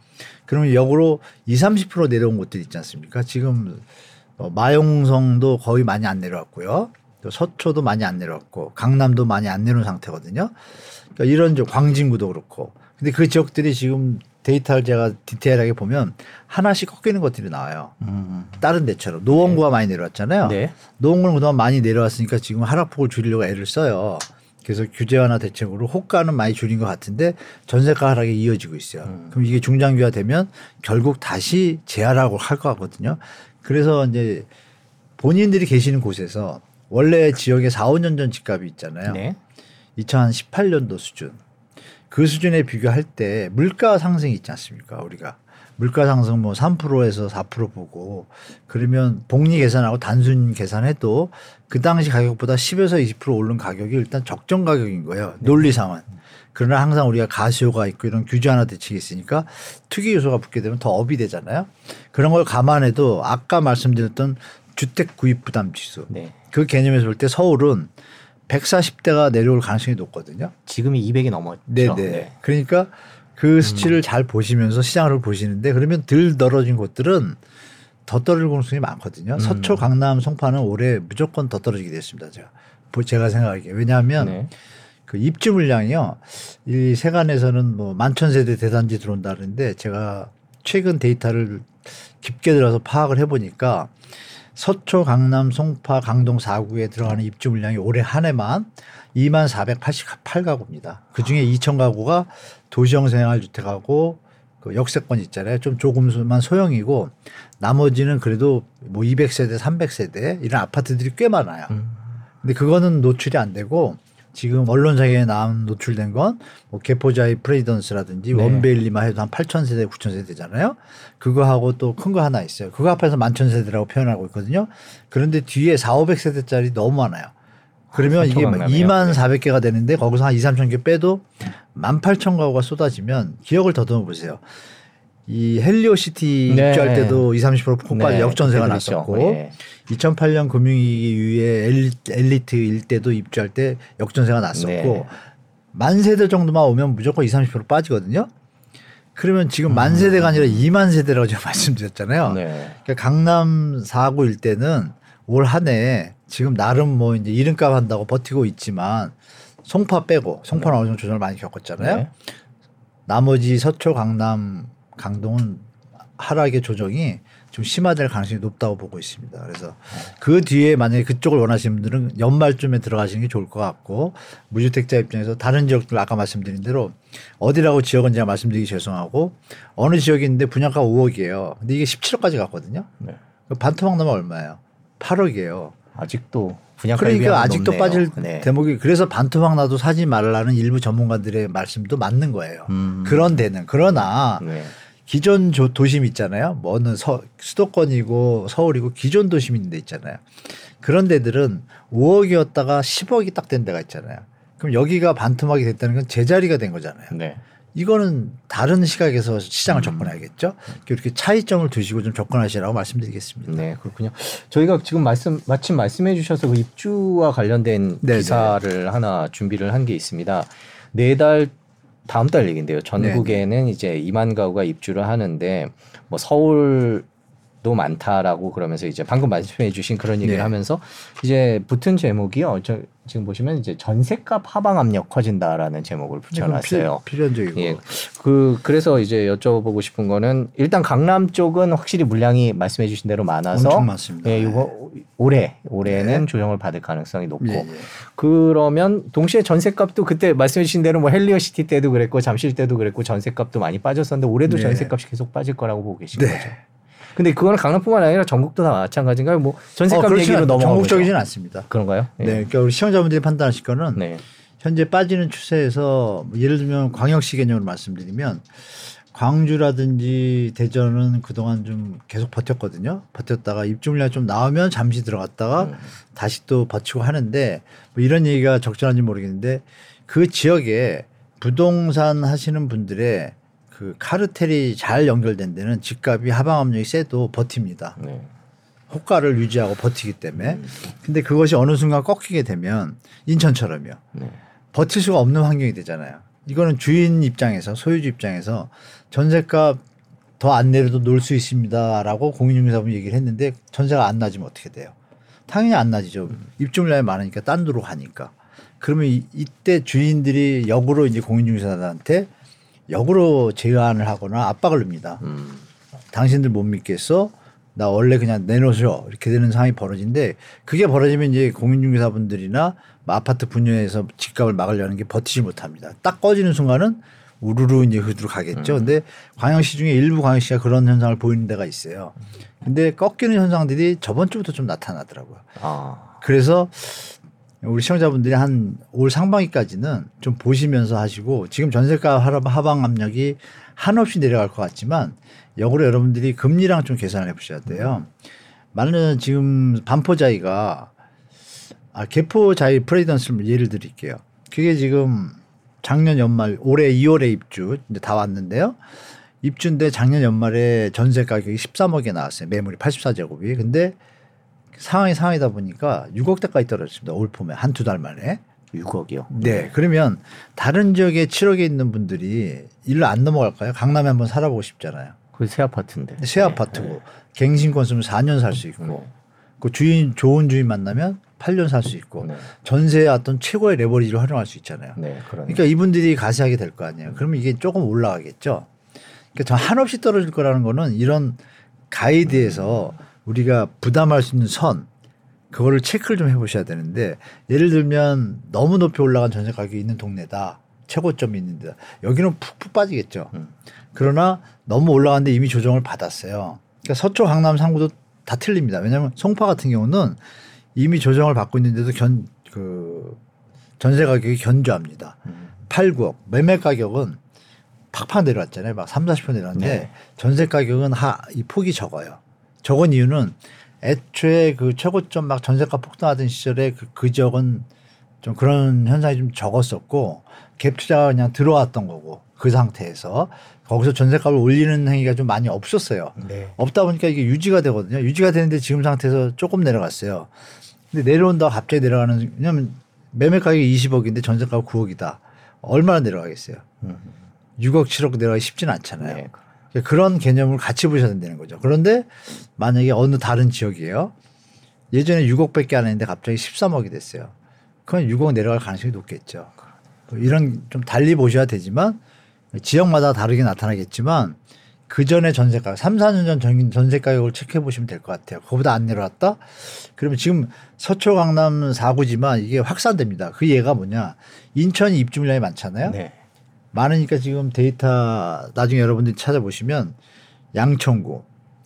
그러면 역으로 20, 30% 내려온 곳들 있지 않습니까? 지금 어, 마용성도 거의 많이 안 내려왔고요. 또 서초도 많이 안 내려왔고 강남도 많이 안 내려온 상태거든요. 그러니까 이런 저 광진구도 그렇고 근데 그 지역들이 지금 데이터를 제가 디테일하게 보면 하나씩 꺾이는 것들이 나와요. 음, 다른 데처럼 노원구가 많이 내려왔잖아요. 네. 노원구는 그동안 많이 내려왔으니까 지금 하락폭을 줄이려고 애를 써요. 그래서 규제 완화 대책으로 호가는 많이 줄인 것 같은데 전세가 하락이 이어지고 있어요. 음. 그럼 이게 중장기화 되면 결국 다시 재하락을 할것 같거든요. 그래서 이제 본인들이 계시는 곳에서 원래 지역에 4, 5년 전 집값이 있잖아요. 네. 2018년도 수준. 그 수준에 비교할 때 물가 상승이 있지 않습니까? 우리가 물가 상승 뭐 3%에서 4% 보고 그러면 복리 계산하고 단순 계산해도 그 당시 가격보다 10에서 20% 오른 가격이 일단 적정 가격인 거예요. 논리상은. 그러나 항상 우리가 가수요가 있고 이런 규제 하나 대책이 있으니까 투기 요소가 붙게 되면 더 업이 되잖아요. 그런 걸 감안해도 아까 말씀드렸던 주택 구입 부담 지수 네. 그 개념에서 볼 때 서울은 140대가 내려올 가능성이 높거든요. 지금이 200이 넘었죠. 네네. 네. 그러니까 그 수치를 잘 보시면서 시장을 보시는데 그러면 덜 떨어진 곳들은 더 떨어질 가능성이 많거든요. 음. 서초, 강남, 송파는 올해 무조건 더 떨어지게 됐습니다. 제가 보- 제가 생각하기에 왜냐하면 네. 그 입주 물량이요. 이 세간에서는 뭐 만천 세대 대단지 들어온다는데 제가 최근 데이터를 깊게 들어서 파악을 해보니까 서초, 강남, 송파, 강동 4구에 들어가는 입주 물량이 올해 한 해만 2만 488가구입니다. 그 중에 2천 가구가 도시형 생활주택하고 그 역세권 있잖아요. 좀 조금만 소형이고 나머지는 그래도 뭐 200세대, 300세대 이런 아파트들이 꽤 많아요. 음. 근데 그거는 노출이 안 되고 지금 언론사에 나온 노출된 건 뭐 개포자의 프레지던스라든지 네. 원베일리만 해도 한 8천 세대, 9천 세대잖아요. 그거하고 또 큰 거 하나 있어요. 그거 앞에서 만천 세대라고 표현하고 있거든요. 그런데 뒤에 4, 500 세대짜리 너무 많아요. 그러면 아, 이게 뭐 강남이요? 2만 네. 400개가 되는데 거기서 한 2, 3천 개 빼도 1만 8천 가구가 쏟아지면 기억을 더듬어 보세요. 이 헬리오시티 네. 입주할 때도 20, 30% 폭발 네, 역전세가 그랬죠. 났었고 예. 2008년 금융위기 이후에 엘리, 엘리트 일때도 입주할 때 역전세가 났었고 네. 만 세대 정도만 오면 무조건 20, 30% 빠지거든요. 그러면 지금 만 음. 세대가 아니라 2만 세대라고 제가 말씀드렸잖아요. 네. 그러니까 강남 4구 일대는 올 한 해 지금 나름 뭐 이제 이름값 한다고 버티고 있지만 송파 빼고 송파는 어느 정도 조정을 많이 겪었잖아요. 네. 나머지 서초, 강남, 강동은 하락의 조정이 좀 심화될 가능성이 높다고 보고 있습니다. 그래서 그 뒤에 만약에 그쪽을 원하시는 분들은 연말쯤에 들어가시는 게 좋을 것 같고 무주택자 입장에서 다른 지역들 아까 말씀드린 대로 어디라고 지역은 제가 말씀드리기 죄송하고 어느 지역이 있는데 분양가 5억이에요. 근데 이게 17억까지 갔거든요. 네. 반토막 나면 얼마예요? 8억이에요. 아직도 분양가 그러니까 아직도 높네요. 빠질 네. 대목이 그래서 반토막 나도 사지 말라는 일부 전문가들의 말씀도 맞는 거예요. 음. 그런 데는 그러나 네. 기존 조, 도심 있잖아요. 뭐는 서, 수도권이고 서울이고 기존 도심 있는 데 있잖아요. 그런 데들은 5억이었다가 10억이 딱 된 데가 있잖아요. 그럼 여기가 반토막이 됐다는 건 제자리가 된 거잖아요. 네. 이거는 다른 시각에서 음. 시장을 접근해야겠죠. 이렇게 차이점을 두시고 좀 접근하시라고 말씀드리겠습니다. 네, 그렇군요. 저희가 지금 말씀 마침 말씀해 주셔서 그 입주와 관련된 네네. 기사를 하나 준비를 한 게 있습니다. 내달 다음 달 얘긴데요. 전국에는 이제 2만 가구가 입주를 하는데 뭐 서울 도 많다라고 그러면서 이제 방금 말씀해 주신 그런 얘기를 네. 하면서 이제 붙은 제목이요. 저 지금 보시면 이제 전세값 하방 압력 커진다라는 제목을 붙여놨어요. 필- 필연적이고. 예. 그 그래서 이제 여쭤보고 싶은 거는 일단 강남 쪽은 확실히 물량이 말씀해 주신 대로 많아서 엄청 많습니다. 예, 네. 이거 올해 올해는 네. 조정을 받을 가능성이 높고 예, 예. 그러면 동시에 전세값도 그때 말씀해 주신 대로 뭐 헬리오시티 때도 그랬고 잠실 때도 그랬고 전세값도 많이 빠졌었는데 올해도 네. 전세값이 계속 빠질 거라고 보고 계신 네. 거죠. 근데 그거는 강남뿐만 아니라 전국도 다 마찬가지인가요? 뭐 전세값 어, 얘기로 않- 넘어가는 전국적이진. 않습니다. 그런가요? 예. 네, 그러니까 우리 시청자분들이 판단하실 거는 네. 현재 빠지는 추세에서 뭐 예를 들면 광역시 개념으로 말씀드리면 광주라든지 대전은 그동안 좀 계속 버텼거든요. 버텼다가 입주 물량 좀 나오면 잠시 들어갔다가 음. 다시 또 버티고 하는데 뭐 이런 얘기가 적절한지 모르겠는데 그 지역에 부동산 하시는 분들의 그 카르텔이 잘 연결된 데는 집값이 하방 압력이 세도 버팁니다. 네. 호가를 유지하고 버티기 때문에. 근데 그것이 어느 순간 꺾이게 되면 인천처럼요. 네. 버틸 수가 없는 환경이 되잖아요. 이거는 주인 입장에서 소유주 입장에서 전세값 더 안 내려도 놀 수 있습니다라고 공인중개사분이 얘기를 했는데 전세가 안 나지면 어떻게 돼요? 당연히 안 나지죠. 입주물량이 많으니까 딴 데로 가니까. 그러면 이, 이때 주인들이 역으로 이제 공인중개사한테 역으로 제한을 하거나 압박을 줍니다. 음. 당신들 못 믿겠어? 나 원래 그냥 내놓으셔. 이렇게 되는 상황이 벌어진데 그게 벌어지면 이제 공인중개사분들이나 뭐 아파트 분야에서 집값을 막으려는 게 버티지 못합니다. 딱 꺼지는 순간은 우르르 이제 흐드러 가겠죠. 근데 광역시 중에 일부 광역시가 그런 현상을 보이는 데가 있어요. 근데 꺾이는 현상들이 저번 주부터 좀 나타나더라고요. 아. 그래서 우리 시청자분들이 한 올 상반기까지는 좀 보시면서 하시고 지금 전세가 하방 압력이 한없이 내려갈 것 같지만 역으로 여러분들이 금리랑 좀 계산을 해보셔야 돼요. 많은 지금 반포자이가 아, 개포자이 프레이던스를 예를 드릴게요. 그게 지금 작년 연말 올해 2월에 입주 이제 다 왔는데요. 입주인데 작년 연말에 전세 가격이 13억에 나왔어요. 매물이 84제곱이. 근데 상황이 상황이다 보니까 6억대까지 떨어졌습니다. 올 봄에 한 두 달 만에. 6억이요. 네. 그러면 다른 지역에 7억에 있는 분들이 일로 안 넘어갈까요? 강남에 한번 살아보고 싶잖아요. 그 새 아파트인데. 새 아파트고 갱신권 쓰면 4년 살 수 있고 네. 그 주인 좋은 주인 만나면 8년 살 수 있고 네. 전세의 어떤 최고의 레버리지를 활용할 수 있잖아요. 네. 그러니까. 이분들이 가세하게 될 거 아니에요. 그러면 이게 조금 올라가겠죠. 그러니까 저 한없이 떨어질 거라는 거는 이런 가이드에서 우리가 부담할 수 있는 선 그거를 체크를 좀 해보셔야 되는데 예를 들면 너무 높이 올라간 전세 가격이 있는 동네다 최고점이 있는데 여기는 푹푹 빠지겠죠. 음. 그러나 너무 올라갔는데 이미 조정을 받았어요. 그러니까 서초 강남 상구도 다 틀립니다. 왜냐하면 송파 같은 경우는 이미 조정을 받고 있는데도 견 그 전세 가격이 견조합니다. 음. 8, 9억. 매매 가격은 팍팍 내려왔잖아요. 막 3, 40% 내려왔는데 네. 전세 가격은 하, 이 폭이 적어요. 적은 이유는 애초에 그 최고점 막 전세가 폭등하던 시절에 그, 그 지역은 좀 그런 현상이 좀 적었었고 갭 투자가 그냥 들어왔던 거고 그 상태에서 거기서 전세값을 올리는 행위가 좀 많이 없었어요. 네. 없다 보니까 이게 유지가 되거든요. 유지가 되는데 지금 상태에서 조금 내려갔어요. 근데 내려온다고 갑자기 내려가는 왜냐면 매매 가격이 20억인데 전세가가 9억이다. 얼마나 내려가겠어요? 음. 6억, 7억 내려가기 쉽지는 않잖아요. 네. 그런 개념을 같이 보셔야 된다는 거죠. 그런데 만약에 어느 다른 지역이에요. 예전에 6억밖에 안 했는데 갑자기 13억이 됐어요. 그건 6억 내려갈 가능성이 높겠죠. 뭐 이런 좀 달리 보셔야 되지만 지역마다 다르게 나타나겠지만 그 전에 전세가 3, 4년 전 전- 전세 가격을 체크해 보시면 될 것 같아요. 그거보다 안 내려왔다? 그러면 지금 서초 강남 4구지만 이게 확산됩니다. 그 예가 뭐냐? 인천이 입주 물량이 많잖아요. 네. 많으니까 지금 데이터 나중에 여러분들이 찾아보시면 양천구,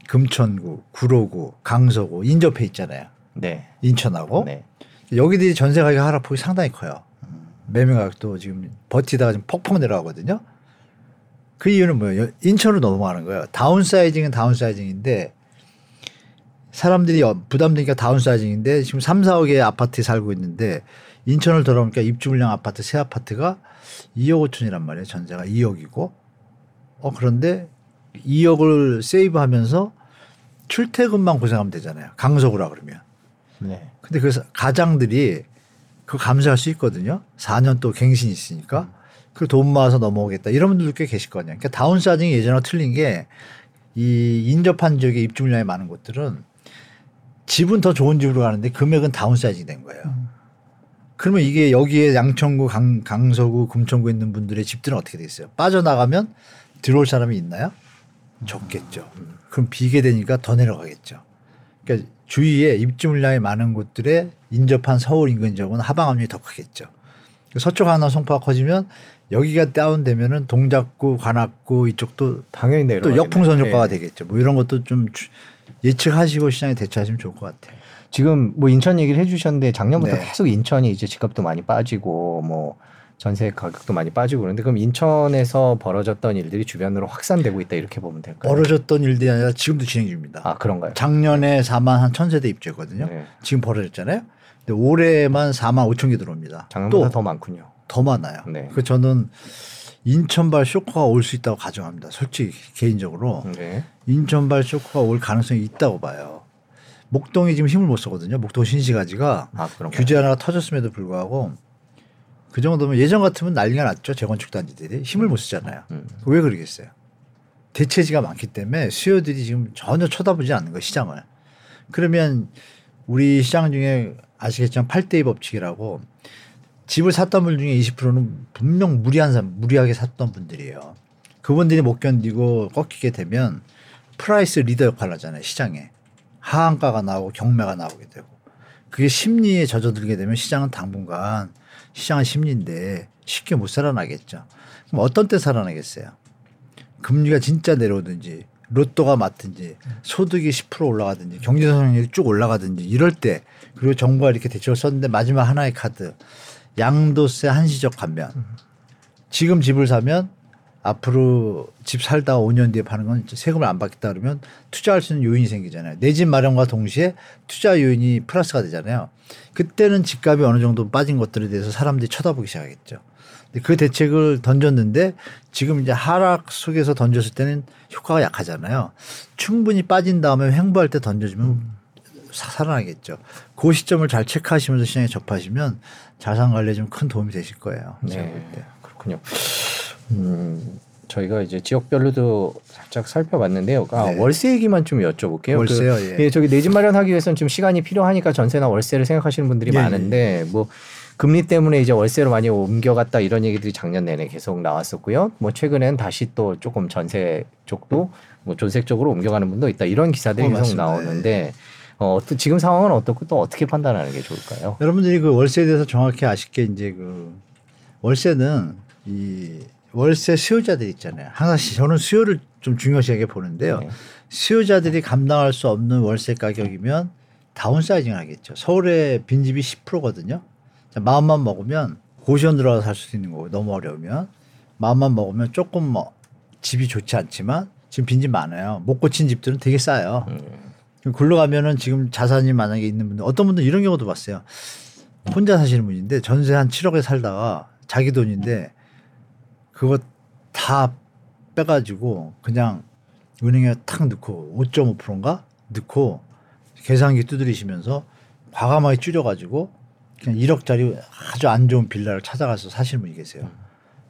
금천구, 구로구, 강서구 인접해 있잖아요. 네. 인천하고 네. 여기들이 전세 가격 하락폭이 상당히 커요. 매매 가격도 지금 버티다가 지금 폭폭 내려가거든요. 그 이유는 뭐예요? 인천으로 넘어가는 거예요. 다운사이징은 다운사이징인데 사람들이 어, 부담되니까 다운사이징인데 지금 3, 4억의 아파트에 살고 있는데 인천을 돌아오니까 입주 물량 아파트 새 아파트가 2억 5천이란 말이에요. 전세가 2억이고 어 그런데 2억을 세이브하면서 출퇴근만 고생하면 되잖아요. 강서구라 그러면. 네. 근데 그래서 가장들이 그거 감수할 수 있거든요. 4년 또 갱신이 있으니까. 그 돈 모아서 넘어오겠다. 이런 분들도 꽤 계실 거 아니에요. 그러니까 다운사이징이 예전과 틀린 게 이 인접한 지역에 입주 물량이 많은 곳들은 집은 더 좋은 집으로 가는데 금액은 다운사이징 된 거예요. 그러면 이게 여기에 양천구, 강, 강서구, 금천구 있는 분들의 집들은 어떻게 돼 있어요? 빠져나가면 들어올 사람이 있나요? 적겠죠. 그럼 비게 되니까 더 내려가겠죠. 그러니까 주위에 입주 물량이 많은 곳들에 인접한 서울 인근 지역은 하방 압력이 더 크겠죠. 서초 강남 송파가 커지면 여기가 다운되면은 동작구, 관악구 이쪽도 당연히 내려. 또 역풍선 효과가 되겠죠. 뭐 이런 것도 좀 주- 예측하시고 시장에 대처하시면 좋을 것 같아요. 지금 뭐 인천 얘기를 해주셨는데 작년부터 네. 계속 인천이 이제 집값도 많이 빠지고 뭐 전세 가격도 많이 빠지고 그런데 그럼 인천에서 벌어졌던 일들이 주변으로 확산되고 있다 이렇게 보면 될까요? 벌어졌던 일들이 아니라 지금도 진행 중입니다. 아 그런가요? 작년에 4만 한 천세대 입주했거든요. 네. 지금 벌어졌잖아요. 근데 올해만 4만 5천 개 들어옵니다. 작년보다 또더 많군요. 더 많아요. 네. 그 저는 인천발 쇼크가 올 수 있다고 가정합니다. 솔직히 개인적으로 네. 인천발 쇼크가 올 가능성이 있다고 봐요. 목동이 지금 힘을 못 쓰거든요. 목동 신시가지가 아? 규제 하나가 터졌음에도 불구하고 그 정도면 예전 같으면 난리가 났죠. 재건축 단지들이 힘을 못 쓰잖아요. 음. 왜 그러겠어요? 대체지가 많기 때문에 수요들이 지금 전혀 쳐다보지 않는 거예요. 시장을. 그러면 우리 시장 중에 아시겠지만 8대2 법칙이라고 집을 샀던 분 중에 20%는 분명 무리한 사람, 무리하게 샀던 분들이에요. 그분들이 못 견디고 꺾이게 되면 price leader 역할을 하잖아요. 시장에. 하한가가 나오고 경매가 나오게 되고. 그게 심리에 젖어들게 되면 시장은 당분간 시장은 심리인데 쉽게 못 살아나겠죠. 그럼 어떤 때 살아나겠어요? 금리가 진짜 내려오든지 로또가 맞든지 소득이 10% 올라가든지 경제 성장률이 쭉 올라가든지 이럴 때 그리고 정부가 이렇게 대책을 썼는데 마지막 하나의 카드 양도세 한시적 감면 지금 집을 사면 앞으로 집 살다가 5년 뒤에 파는 건 세금을 안 받겠다 그러면 투자할 수 있는 요인이 생기잖아요. 내 집 마련과 동시에 투자 요인이 플러스가 되잖아요. 그때는 집값이 어느 정도 빠진 것들에 대해서 사람들이 쳐다보기 시작하겠죠. 그 대책을 던졌는데 지금 이제 하락 속에서 던졌을 때는 효과가 약하잖아요. 충분히 빠진 다음에 횡보할 때 던져주면 사- 살아나겠죠. 그 시점을 잘 체크하시면서 시장에 접하시면 자산 관리에 좀 큰 도움이 되실 거예요. 네, 때. 그렇군요. 음, 저희가 이제 지역별로도 살짝 살펴봤는데요. 아, 네. 월세 얘기만 좀 여쭤볼게요. 월세요, 그, 예. 예, 저기 내 집 마련하기 위해서는 좀 시간이 필요하니까 전세나 월세를 생각하시는 분들이 예, 많은데 뭐 금리 때문에 이제 월세로 많이 옮겨갔다 이런 얘기들이 작년 내내 계속 나왔었고요. 뭐 최근엔 다시 또 조금 전세 쪽도 뭐 존색 쪽으로 옮겨가는 분도 있다 이런 기사들이 어, 계속 맞습니다. 나오는데 어, 어떤 지금 상황은 어떻고 또 어떻게 판단하는 게 좋을까요? 여러분들이 그 월세에 대해서 정확히 아실 게 이제 그 월세는 이 월세 수요자들 있잖아요. 항상 시- 저는 수요를 좀 중요시하게 보는데요. 네. 수요자들이 감당할 수 없는 월세 가격이면 다운사이징을 하겠죠. 서울의 빈집이 10%거든요. 마음만 먹으면 고시원 들어가서 살 수 있는 거고 너무 어려우면 마음만 먹으면 조금 뭐 집이 좋지 않지만 지금 빈집 많아요. 못 고친 집들은 되게 싸요. 음, 굴러 가면은 지금 자산이 만약에 있는 분들 어떤 분들 이런 경우도 봤어요. 혼자 사시는 분인데 전세 한 7억에 살다가 자기 돈인데 그거 다 빼가지고 그냥 은행에 탁 넣고 5.5%인가 넣고 계산기 두드리시면서 과감하게 줄여가지고 그냥 1억짜리 아주 안 좋은 빌라를 찾아가서 사시는 분이 계세요.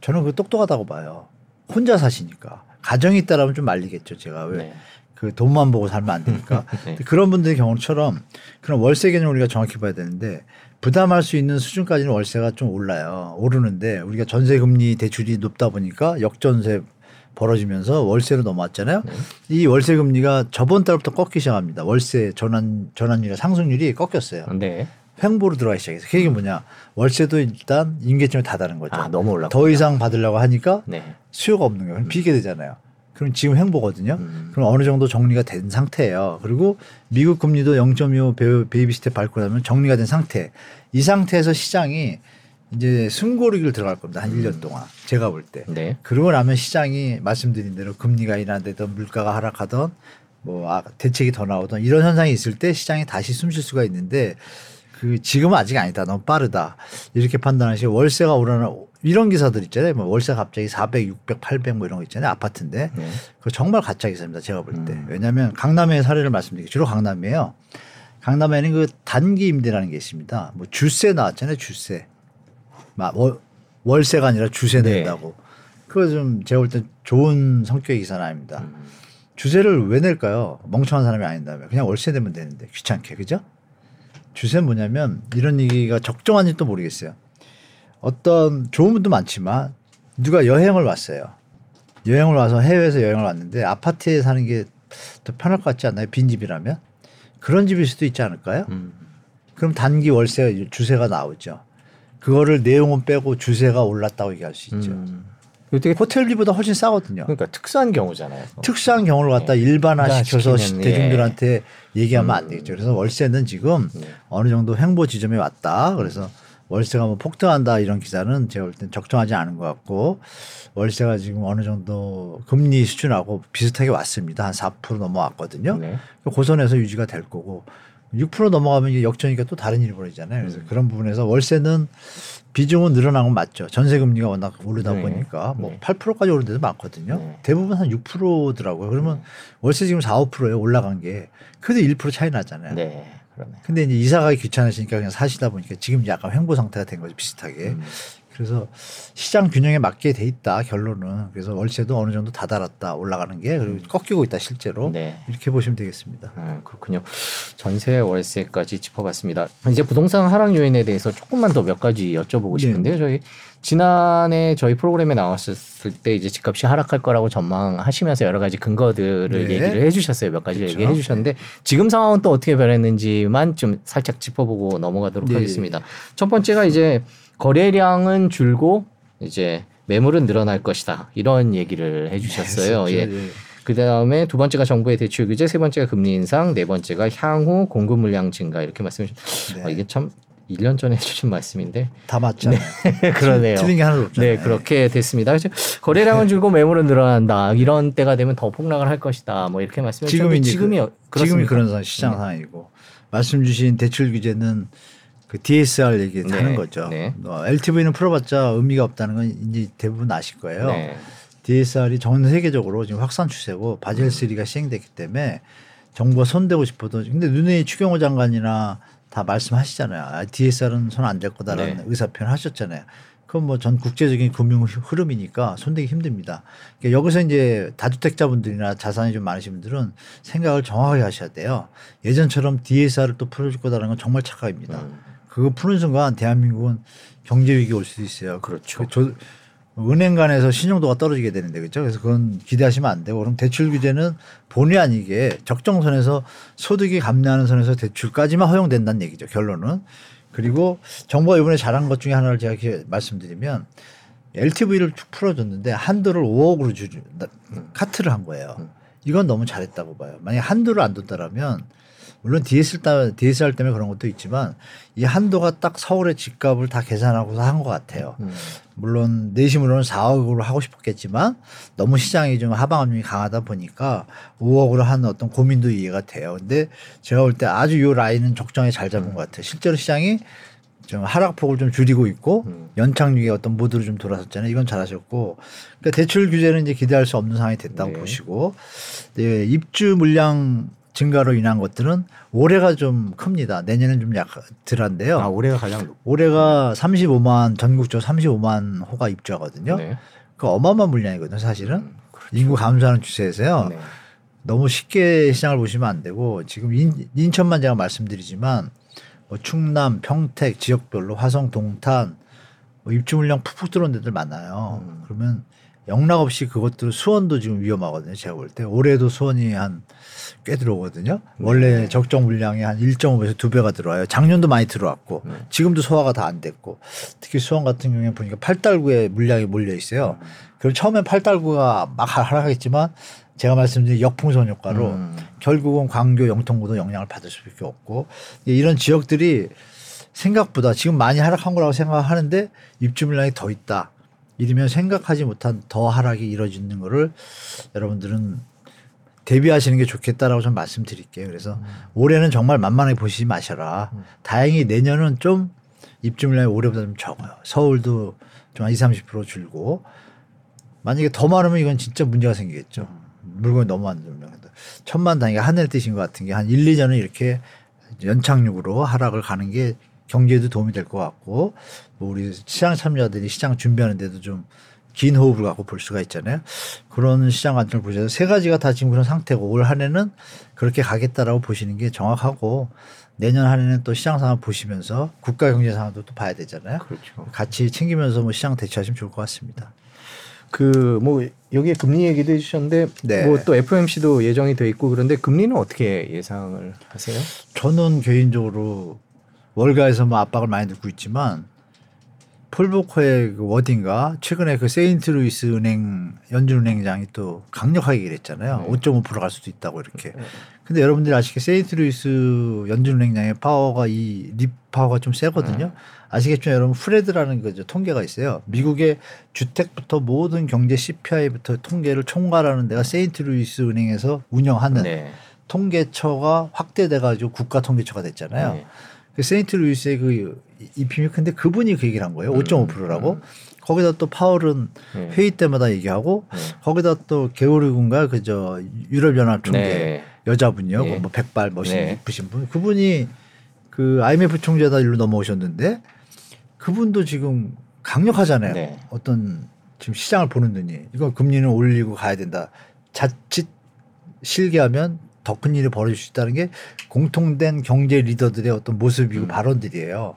저는 그거 똑똑하다고 봐요. 혼자 사시니까 가정이 있다라면 좀 말리겠죠. 제가 왜 네. 그 돈만 보고 살면 안 되니까 네. 그런 분들의 경우처럼 그런 월세 개념을 우리가 정확히 봐야 되는데 부담할 수 있는 수준까지는 월세가 좀 올라요. 오르는데 우리가 전세 금리 대출이 높다 보니까 역전세 벌어지면서 월세로 넘어왔잖아요. 네. 이 월세 금리가 저번 달부터 꺾기 시작합니다. 월세 전환 전환율 상승률이 꺾였어요. 네. 횡보로 들어가기 시작해서 그게 뭐냐? 월세도 일단 임계점이 다다른 거죠. 아 너무 올라. 더 이상 받으려고 하니까 네. 수요가 없는 거예요. 그럼 비게 되잖아요. 그럼 지금 횡보거든요. 음. 그럼 어느 정도 정리가 된 상태예요. 그리고 미국 금리도 0.25 baby step 밟고 나면 정리가 된 상태. 이 상태에서 시장이 이제 숨고르기를 들어갈 겁니다. 한 1년 동안. 제가 볼 때. 네. 그러고 나면 시장이 말씀드린 대로 금리가 인하되던 물가가 하락하던 뭐 아, 대책이 더 나오던 이런 현상이 있을 때 시장이 다시 숨 쉴 수가 있는데 그 지금은 아직 아니다. 너무 빠르다. 이렇게 판단하시고 월세가 오르는 이런 기사들 있잖아요. 뭐 월세 갑자기 400, 600, 800 뭐 이런 거 있잖아요. 아파트인데. 네. 그거 정말 가짜 기사입니다. 제가 볼 때. 음. 왜냐하면 강남의 사례를 말씀드리게 주로 강남이에요. 강남에는 그 단기 임대라는 게 있습니다. 뭐 주세 나왔잖아요. 주세. 막 월, 월세가 아니라 주세 네. 낸다고. 그거 좀 제가 볼 때 좋은 성격의 기사는 아닙니다. 음. 주세를 왜 낼까요? 멍청한 사람이 아닌다면 그냥 월세 내면 되는데 귀찮게 그죠? 주세는 뭐냐면 이런 얘기가 적정한지도 모르겠어요. 어떤 좋은 분도 많지만 누가 여행을 왔어요. 여행을 와서 해외에서 여행을 왔는데 아파트에 사는 게 더 편할 것 같지 않나요? 빈집이라면 그런 집일 수도 있지 않을까요? 음. 그럼 단기 월세 주세가 나오죠. 그거를 내용은 빼고 주세가 올랐다고 얘기할 수 있죠. 음. 되게 호텔비보다 훨씬 싸거든요. 그러니까 특수한 경우잖아요. 특수한 경우를 갖다 네. 일반화 시켜서 일반화시키는, 대중들한테 얘기하면 음. 안 되겠죠. 그래서 월세는 지금 네. 어느 정도 횡보 지점에 왔다. 그래서 월세가 뭐 폭등한다 이런 기사는 제가 볼 땐 적정하지 않은 것 같고 월세가 지금 어느 정도 금리 수준하고 비슷하게 왔습니다. 한 4% 넘어왔거든요. 네. 고선에서 유지가 될 거고 6% 넘어가면 역전이니까 또 다른 일이 벌어지잖아요. 그래서 음. 그런 부분에서 월세는 비중은 늘어난 건 맞죠. 전세 금리가 워낙 오르다 네. 보니까 뭐 네. 8%까지 오른 데도 많거든요. 네. 대부분 한 6%더라고요. 그러면 월세 지금 4, 5%예요. 올라간 게. 그래도 1% 차이 나잖아요. 네. 그러네. 근데 이제 이사 가기 귀찮으시니까 그냥 사시다 보니까 지금 약간 횡보 상태가 된 거죠. 비슷하게. 음. 그래서 시장 균형에 맞게 돼 있다 결론은 그래서 월세도 어느 정도 다달았다 올라가는 게 그리고 꺾이고 있다 실제로 네. 이렇게 보시면 되겠습니다. 아, 그렇군요. 전세 월세까지 짚어봤습니다. 이제 부동산 하락 요인에 대해서 조금만 더 몇 가지 여쭤보고 네. 싶은데요. 저희 지난해 저희 프로그램에 나왔을 때 이제 집값이 하락할 거라고 전망하시면서 여러 가지 근거들을 네. 얘기를 해주셨어요. 몇 가지 그렇죠. 얘기해 주셨는데 지금 상황은 또 어떻게 변했는지만 좀 살짝 짚어보고 넘어가도록 네. 하겠습니다. 첫 번째가 이제 거래량은 줄고 이제 매물은 늘어날 것이다 이런 얘기를 해주셨어요. 예. 네. 그 다음에 두 번째가 정부의 대출 규제, 세 번째가 금리 인상, 네 번째가 향후 공급 물량 증가 이렇게 말씀해 주셨. 네. 아, 이게 참 1년 전에 해주신 말씀인데 다 맞잖아요. 그러네요. 틀린 게 하나도 없잖아요. 네, 그렇게 됐습니다. 거래량은 줄고 매물은 늘어난다. 이런 때가 되면 더 폭락을 할 것이다. 뭐 이렇게 말씀해 지금이 주셨는데 지금이 어- 그, 지금이? 그런 상- 시장 네. 상황이고 말씀 주신 대출 규제는 그 DSR 얘기 네. 하는 거죠. 네. 어, LTV는 풀어봤자 의미가 없다는 건 이제 대부분 아실 거예요. 네. DSR이 전 세계적으로 지금 확산 추세고 바젤 3가 시행됐기 때문에 정부가 손대고 싶어도 근데 눈에 추경호 장관이나 다 말씀하시잖아요. 아, DSR은 손 안 댈 거다라는 네. 의사 표현 하셨잖아요. 그건 뭐 전 국제적인 금융 흐름이니까 손대기 힘듭니다. 그러니까 여기서 이제 다주택자분들이나 자산이 좀 많으신 분들은 생각을 정확하게 하셔야 돼요. 예전처럼 DSR을 또 풀어줄 거다라는 건 정말 착각입니다. 음. 그거 푸는 순간 대한민국은 경제 위기 올 수도 있어요. 그렇죠. 그 조- 은행 간에서 신용도가 떨어지게 되는데 그렇죠. 그래서 그건 기대하시면 안 되고 그럼 대출 규제는 본의 아니게 적정선에서 소득이 감내하는 선에서 대출까지만 허용된다는 얘기죠. 결론은 그리고 정부가 이번에 잘한 것 중에 하나를 제가 이렇게 말씀드리면 LTV를 쭉 풀어줬는데 한도를 5억으로 주 카트를 한 거예요. 이건 너무 잘했다고 봐요. 만약 에 한도를 안 뒀다라면 물론 DSR, 따- DSR 때문에 그런 것도 있지만 이 한도가 딱 서울의 집값을 다 계산하고서 한 것 같아요. 음. 물론 내심으로는 4억으로 하고 싶었겠지만 너무 시장이 좀 하방압력이 강하다 보니까 5억으로 하는 어떤 고민도 이해가 돼요. 근데 제가 볼 때 아주 요 라인은 적정히 잘 잡은 것 같아요. 실제로 시장이 좀 하락폭을 좀 줄이고 있고 음. 연착륙의 어떤 모드로 좀 돌아섰잖아요. 이건 잘하셨고 그러니까 대출 규제는 이제 기대할 수 없는 상황이 됐다고 네. 보시고 네, 입주 물량 증가로 인한 것들은 올해가 좀 큽니다. 내년은 좀약 덜한데요. 아 올해가 가장 높. 올해가 35만 전국적으로 35만 호가 입주하거든요. 네. 그 어마어마한 물량이거든요, 사실은. 음, 그렇죠. 인구 감소하는 추세에서요. 네. 너무 쉽게 시장을 보시면 안 되고 지금 인, 인천만 제가 말씀드리지만 뭐 충남, 평택 지역별로 화성, 동탄 뭐 입주 물량 푹푹 들어온 데들 많아요. 음. 그러면 영락 없이 그것들 수원도 지금 위험하거든요. 제가 볼 때 올해도 수원이 한 꽤 들어오거든요. 원래 네. 적정 물량이 한 1.5배에서 2배가 들어와요. 작년도 많이 들어왔고 네. 지금도 소화가 다 안 됐고 특히 수원 같은 경우에 보니까 팔달구에 물량이 몰려 있어요. 음. 그리고 처음엔 팔달구가 막 하락하겠지만 제가 말씀드린 역풍선 효과로 음. 결국은 광교, 영통구도 영향을 받을 수밖에 없고 이런 지역들이 생각보다 지금 많이 하락한 거라고 생각하는데 입주 물량이 더 있다. 이러면 생각하지 못한 더 하락이 이뤄지는 거를 여러분들은 대비하시는 게 좋겠다라고 좀 말씀드릴게요. 그래서 올해는 정말 만만하게 보시지 마셔라. 다행히 내년은 좀 입주 물량이 올해보다 좀 적어요. 서울도 좀 한 20, 30% 줄고 만약에 더 많으면 이건 진짜 문제가 생기겠죠. 물건이 너무 안 되면. 천만 단위가 하늘 뜻인 것 같은 게 한 1, 2년은 이렇게 연착륙으로 하락을 가는 게 경제에도 도움이 될 것 같고 뭐 우리 시장 참여자들이 시장 준비하는 데도 좀 긴 호흡을 갖고 볼 수가 있잖아요. 그런 시장 관점을 보셔서 세 가지가 다 지금 그런 상태고 올 한 해는 그렇게 가겠다라고 보시는 게 정확하고 내년 한 해는 또 시장 상황 보시면서 국가 경제 상황도 또 봐야 되잖아요. 그렇죠. 같이 챙기면서 뭐 시장 대처하시면 좋을 것 같습니다. 그 뭐 여기에 금리 얘기도 해주셨는데 네. 뭐또 FOMC도 예정이 돼 있고 그런데 금리는 어떻게 예상을 하세요? 저는 개인적으로 월가에서 뭐 압박을 많이 듣고 있지만 폴 볼커의 그 wording가 최근에 그 세인트루이스 은행 연준은행장이 또 강력하게 얘기했잖아요. 네. 5.5%갈 수도 있다고 이렇게. 근데 여러분들이 아시게 세인트루이스 연준은행장의 파워가 이 lip power가 좀 세거든요. 아시겠지만 여러분 FRED라는 그 통계가 있어요. 미국의 주택부터 모든 경제 CPI부터 통계를 총괄하는 데가 세인트루이스 은행에서 운영하는 네. 통계처가 확대돼 가지고 국가 통계처가 됐잖아요. 네. 그 세인트루이스의 그 입심이 큰데 그분이 그 얘기를 한 거예요. 음, 5.5%라고. 거기다 또 파월은 네. 회의 때마다 얘기하고 네. 거기다 또 게오르 군가 그저 유럽연합 총재 네. 여자분이요. 네. 뭐 백발 멋있 네. 분. 그분이 그 IMF 총재다 일로 넘어오셨는데 그분도 지금 강력하잖아요. 네. 어떤 지금 시장을 보는 눈이 이거 금리는 올리고 가야 된다. 자칫 실기하면 더 큰 일이 벌어질 수 있다는 게 공통된 경제 리더들의 어떤 모습이고 음. 발언들이에요.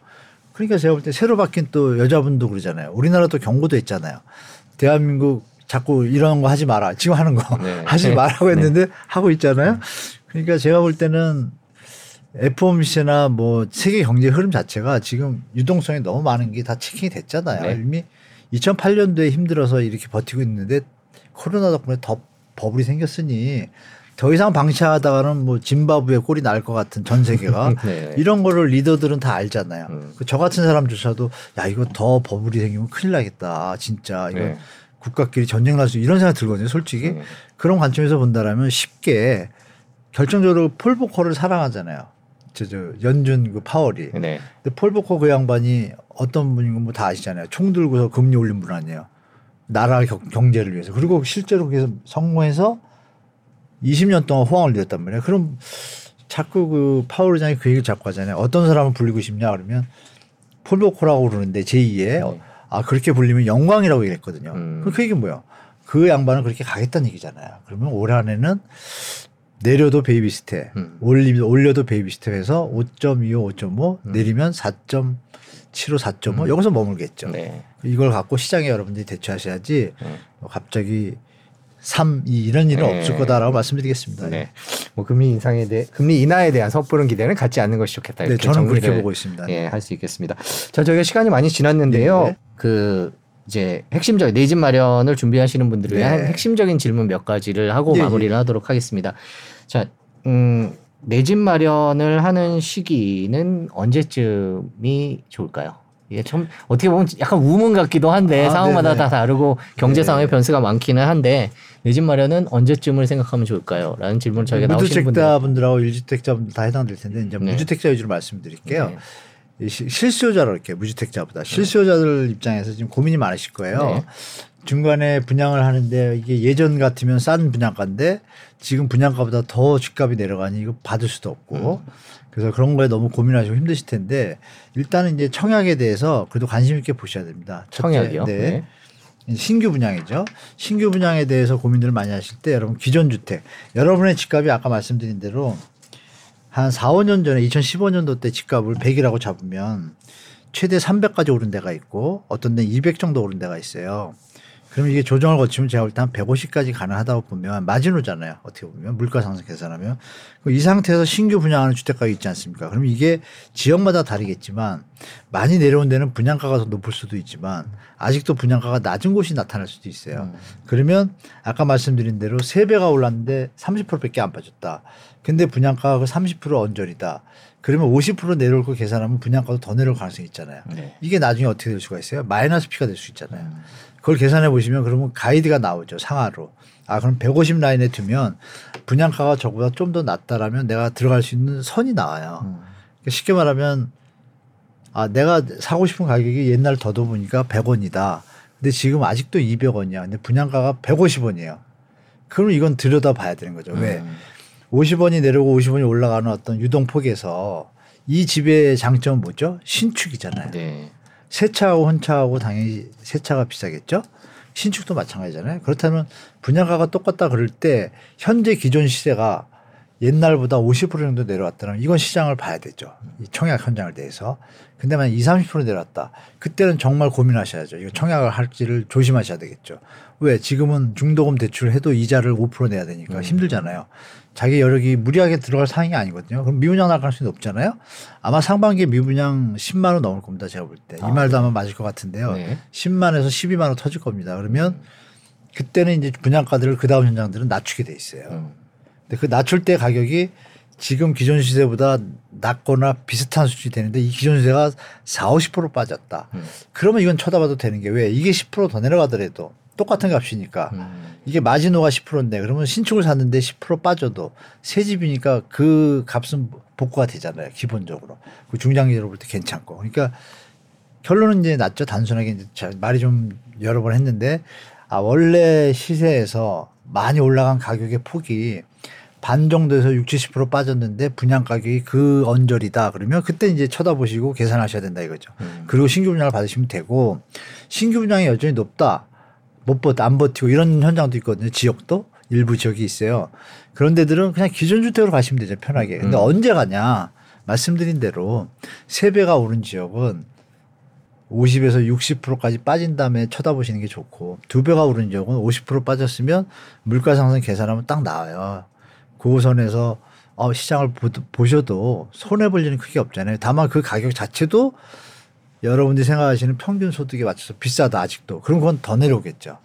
그러니까 제가 볼 때 새로 바뀐 또 여자분도 그러잖아요. 우리나라도 경고도 했잖아요. 대한민국 자꾸 이런 거 하지 마라. 지금 하는 거 네. 하지 말라고 했는데 하고 있잖아요. 그러니까 제가 볼 때는 FOMC나 뭐 세계 경제 흐름 자체가 지금 유동성이 너무 많은 게 다 체킹이 됐잖아요. 네. 이미 2008년도에 힘들어서 이렇게 버티고 있는데 코로나 덕분에 더 버블이 생겼으니 더 이상 방치하다가는 뭐 짐바브웨 꼴이 날 것 같은 전 세계가 네. 이런 거를 리더들은 다 알잖아요. 음. 그저 같은 사람조차도 야 이거 더 버블이 생기면 큰일 나겠다. 진짜 이거 네. 국가끼리 전쟁 날 수 이런 생각 들거든요. 솔직히 네. 그런 관점에서 본다라면 쉽게 결정적으로 폴보커를 사랑하잖아요. 저, 저 연준 그 파월이. 네. 근데 폴보커 그 양반이 어떤 분인 건 뭐 다 아시잖아요. 총 들고서 금리 올린 분 아니에요. 나라 경- 경제를 위해서. 그리고 실제로 그래서 성공해서 20년 동안 호황을 누렸단 말이에요. 그럼 자꾸 그 파월 의장이 그 얘기를 자꾸 하잖아요. 어떤 사람을 불리고 싶냐 그러면 폴 볼커라고 그러는데 제2의 네. 아 그렇게 불리면 영광이라고 얘기했거든요. 음. 그럼 그 얘기 뭐야? 그 양반은 그렇게 가겠다는 얘기잖아요. 그러면 올 한해는 내려도 baby step, 음. 올리, 올려도 baby step에서 5.25, 5.5 음. 내리면 4.75, 4.5 음. 여기서 머물겠죠. 네. 이걸 갖고 시장에 여러분들이 대처하셔야지 네. 뭐 갑자기 3, 2 이런 일은 네. 없을 거다라고 말씀드리겠습니다. 네. 뭐 금리 인상에 대해 금리 인하에 대한 섣부른 기대는 갖지 않는 것이 좋겠다. 네, 이렇게 저는 그렇게 보고 있습니다. 예, 할 수 있겠습니다. 자, 저희가 시간이 많이 지났는데요. 네. 그 이제 핵심적 내 집 마련을 준비하시는 분들을 위한 네. 핵심적인 질문 몇 가지를 하고 예, 마무리를 하도록 하겠습니다. 자, 음, 내 집 마련을 하는 시기는 언제쯤이 좋을까요? 이게 좀 어떻게 보면 약간 우문 같기도 한데 아, 상황마다 네네. 다 다르고 경제 네. 상황의 변수가 많기는 한데 내 집 마련은 언제쯤을 생각하면 좋을까요? 라는 질문을 저희가 나오시는 분들 무주택자분들하고 일주택자분들 다 해당될 텐데 이제 네. 무주택자 위주로 말씀드릴게요. 네. 실수요자로 이렇게 무주택자보다 실수요자들 입장에서 지금 고민이 많으실 거예요. 네. 중간에 분양을 하는데 이게 예전 같으면 싼 분양가인데 지금 분양가보다 더 집값이 내려가니 이거 받을 수도 없고 음. 그래서 그런 거에 너무 고민하시고 힘드실 텐데 일단은 이제 청약에 대해서 그래도 관심 있게 보셔야 됩니다. 청약이요. 네. 신규 분양이죠. 신규 분양에 대해서 고민들을 많이 하실 때 여러분 기존 주택 여러분의 집값이 아까 말씀드린 대로 한 4, 5년 전에 2015년도 때 집값을 100이라고 잡으면 최대 300까지 오른 데가 있고 어떤 데는 200 정도 오른 데가 있어요. 그럼 이게 조정을 거치면 제가 볼 때 한 150까지 가능하다고 보면 마지노잖아요. 어떻게 보면 물가 상승 계산하면 이 상태에서 신규 분양하는 주택가가 있지 않습니까? 그럼 이게 지역마다 다르겠지만 많이 내려온 데는 분양가가 더 높을 수도 있지만 아직도 분양가가 낮은 곳이 나타날 수도 있어요. 그러면 아까 말씀드린 대로 세배가 올랐는데 30%밖에 안 빠졌다. 근데 분양가가 30% 언저리다. 그러면 50% 내려올 거 계산하면 분양가도 더 내려올 가능성이 있잖아요. 네. 이게 나중에 어떻게 될 수가 있어요? 마이너스 P가 될 수 있잖아요. 그걸 계산해 보시면 그러면 가이드가 나오죠. 상하로. 아, 그럼 150 라인에 두면 분양가가 저보다 좀 더 낮다라면 내가 들어갈 수 있는 선이 나와요. 음. 그러니까 쉽게 말하면 아, 내가 사고 싶은 가격이 옛날 더더보니까 100원이다. 근데 지금 아직도 200원이야. 근데 분양가가 150원이에요. 그럼 이건 들여다 봐야 되는 거죠. 왜? 음. 50원이 내려오고 50원이 올라가는 어떤 유동폭에서 이 집의 장점은 뭐죠? 신축이잖아요. 네. 새 차하고 혼차하고 당연히 새 차가 비싸겠죠. 신축도 마찬가지잖아요. 그렇다면 분양가가 똑같다 그럴 때 현재 기존 시세가 옛날보다 50% 정도 내려왔다면 이건 시장을 봐야 되죠. 이 청약 현장을 대해서. 근데 만약 20, 30% 내려왔다. 그때는 정말 고민하셔야죠. 이거 청약을 할지를 조심하셔야 되겠죠. 왜? 지금은 중도금 대출을 해도 이자를 5% 내야 되니까 음. 힘들잖아요. 자기 여력이 무리하게 들어갈 상황이 아니거든요. 그럼 미분양 나갈 수는 없잖아요. 아마 상반기에 미분양 10만 원 넘을 겁니다. 제가 볼 때. 이 아, 말도 아마 맞을 것 같은데요. 네. 10만에서 12만 원 터질 겁니다. 그러면 그때는 이제 분양가들을 그 다음 현장들은 낮추게 돼 있어요. 음. 근데 그 낮출 때 가격이 지금 기존 시세보다 낮거나 비슷한 수준이 되는데 이 기존 시세가 4, 50% 빠졌다. 음. 그러면 이건 쳐다봐도 되는 게 왜? 이게 10%더 내려가더라도 똑같은 값이니까 음. 이게 마지노가 10%인데 그러면 신축을 샀는데 10% 빠져도 새 집이니까 그 값은 복구가 되잖아요. 기본적으로. 그 중장기적으로 볼 때 괜찮고. 그러니까 결론은 이제 낮죠. 단순하게 이제 자- 말이 좀 여러 번 했는데 아 원래 시세에서 많이 올라간 가격의 폭이 반 정도에서 60, 70% 빠졌는데 분양 가격이 그 언저리다 그러면 그때 이제 쳐다보시고 계산하셔야 된다 이거죠. 음. 그리고 신규 분양을 받으시면 되고 신규 분양이 여전히 높다. 못 버텨 안 버티고 이런 현장도 있거든요. 지역도 일부 지역이 있어요. 그런 데들은 그냥 기존 주택으로 가시면 되죠. 편하게. 근데 음. 언제 가냐? 말씀드린 대로 세 배가 오른 지역은 50에서 60%까지 빠진 다음에 쳐다보시는 게 좋고 두 배가 오른 지역은 50% 빠졌으면 물가 상승 계산하면 딱 나와요. 그 선에서 어, 시장을 보, 보셔도 손해 볼 일은 크게 없잖아요. 다만 그 가격 자체도 여러분들이 생각하시는 평균 소득에 맞춰서 비싸다 아직도. 그럼 그건 더 내려오겠죠.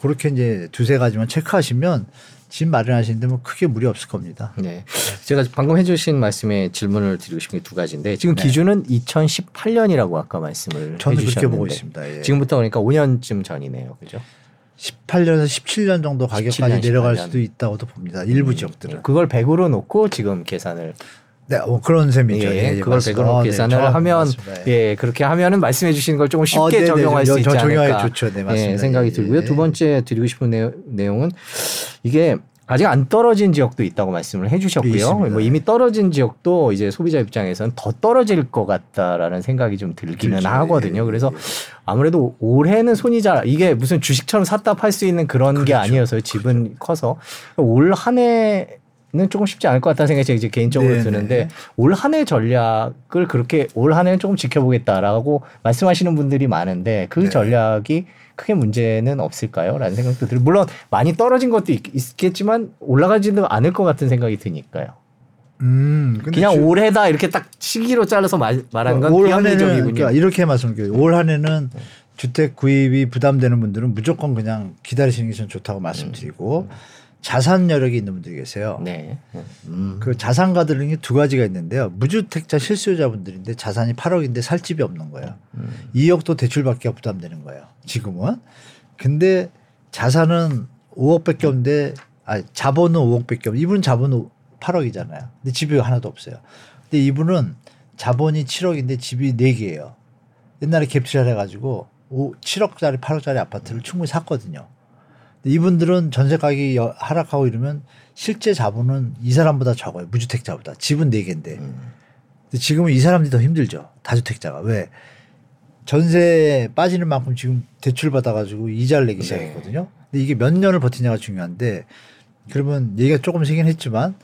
그렇게 이제 두세 가지만 체크하시면 집 마련하시는데 뭐 크게 무리 없을 겁니다. 네. 제가 방금 해주신 말씀에 질문을 드리고 싶은 게 두 가지인데 지금 네. 기준은 2018년이라고 아까 말씀을 저는 해주셨는데 그렇게 보고 있습니다. 예. 지금부터 그러니까 5년쯤 전이네요, 그죠? 18년에서 17년 정도 가격까지 17년, 내려갈 18년. 수도 있다고도 봅니다. 일부 지역들은. 그걸 100으로 놓고 지금 계산을 네, 뭐 그런 셈이죠. 예, 예, 예, 그걸 맞습니다. 100으로 놓고 어, 네, 계산을 정확히 하면. 예. 예, 그렇게 하면은 말씀해 주시는 걸 조금 쉽게 어, 네네, 적용할 저- 수 있지 않을까 좋죠. 네, 맞습니다. 예, 생각이 예, 들고요. 예. 두 번째 드리고 싶은 내용, 내용은 이게 아직 안 떨어진 지역도 있다고 말씀을 해주셨고요. 있습니다. 뭐 이미 떨어진 지역도 이제 소비자 입장에서는 더 떨어질 것 같다라는 생각이 좀 들기는 그렇죠. 하거든요. 예, 그래서 예. 아무래도 올해는 손이 잘 이게 무슨 주식처럼 샀다 팔 수 있는 그런 게 그렇죠. 아니어서요. 집은 커서 올 한해 는 조금 쉽지 않을 것 같다는 생각이 제가 이제 개인적으로 네네. 드는데 올 한 해 전략을 그렇게 올 한 해는 조금 지켜보겠다라고 말씀하시는 분들이 많은데 그 네. 전략이 크게 문제는 없을까요? 라는 생각도 들어요. 물론 많이 떨어진 것도 있, 있겠지만 올라가지도 않을 것 같은 생각이 드니까요. 음, 그냥 주- 올해다 이렇게 딱 시기로 잘라서 말, 말하는 건올 한해는 비합리적이군요. 그러니까 이렇게 말씀드려요. 올 한 해는 주택 구입이 부담되는 분들은 무조건 그냥 기다리시는 게 전 좋다고 말씀드리고 자산 여력이 있는 분들이 계세요. 네. 음. 그 자산 가들는 게두 가지가 있는데요. 무주택자 실수요자분들인데 자산이 8억인데 살 집이 없는 거예요. 음. 2억도 대출받기가 부담되는 거예요. 지금은. 근데 자산은 5억밖에 없는데 아 자본은 5억밖에 없는데 이분은 자본은 8억이잖아요. 근데 집이 하나도 없어요. 근데 이분은 자본이 7억인데 집이 4개예요. 옛날에 갭투자를 해가지고 5, 7억짜리 8억짜리 아파트를 충분히 샀거든요. 이분들은 전세 가격이 여- 하락하고 이러면 실제 자본은 이 사람보다 적어요. 무주택자보다. 집은 4개인데. 음. 근데 지금은 이 사람들이 더 힘들죠. 다주택자가. 왜? 전세 빠지는 만큼 지금 대출 받아가지고 이자를 내기 네. 시작했거든요. 근데 이게 몇 년을 버티냐가 중요한데 그러면 얘기가 조금 세긴 했지만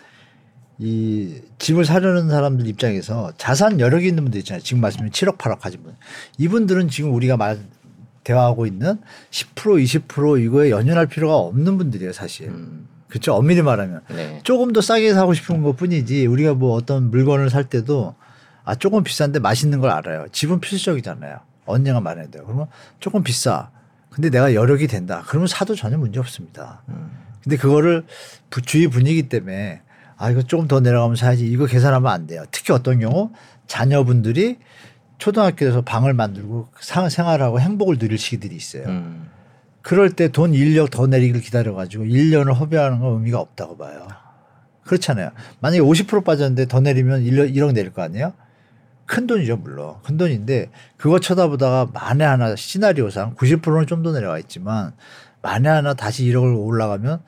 이 집을 사려는 사람들 입장에서 자산 여력이 있는 분들 있잖아요. 지금 말씀드린 7억 8억 가진 분. 이분들은 지금 우리가 말 대화하고 있는 10% 20% 이거에 연연할 필요가 없는 분들이에요, 사실. 음. 그렇죠. 엄밀히 말하면. 네. 조금 더 싸게 사고 싶은 것 뿐이지 우리가 뭐 어떤 물건을 살 때도 아 조금 비싼데 맛있는 걸 알아요. 집은 필수적이잖아요. 언젠가 말해야 돼요. 그러면 조금 비싸. 근데 내가 여력이 된다. 그러면 사도 전혀 문제 없습니다. 음. 근데 그거를 부- 주위 분위기 때문에 아 이거 조금 더 내려가면 사야지 이거 계산하면 안 돼요. 특히 어떤 경우 자녀분들이 초등학교에서 방을 만들고 상- 생활하고 행복을 누릴 시기들이 있어요. 음. 그럴 때 돈 인력 더 내리기를 기다려가지고 1년을 허비하는 건 의미가 없다고 봐요. 그렇잖아요. 만약에 50% 빠졌는데 더 내리면 1억, 1억 내릴 거 아니에요? 큰 돈이죠, 물론. 큰 돈인데 그거 쳐다보다가 만에 하나 시나리오상 90%는 좀 더 내려와 있지만 만에 하나 다시 1억을 올라가면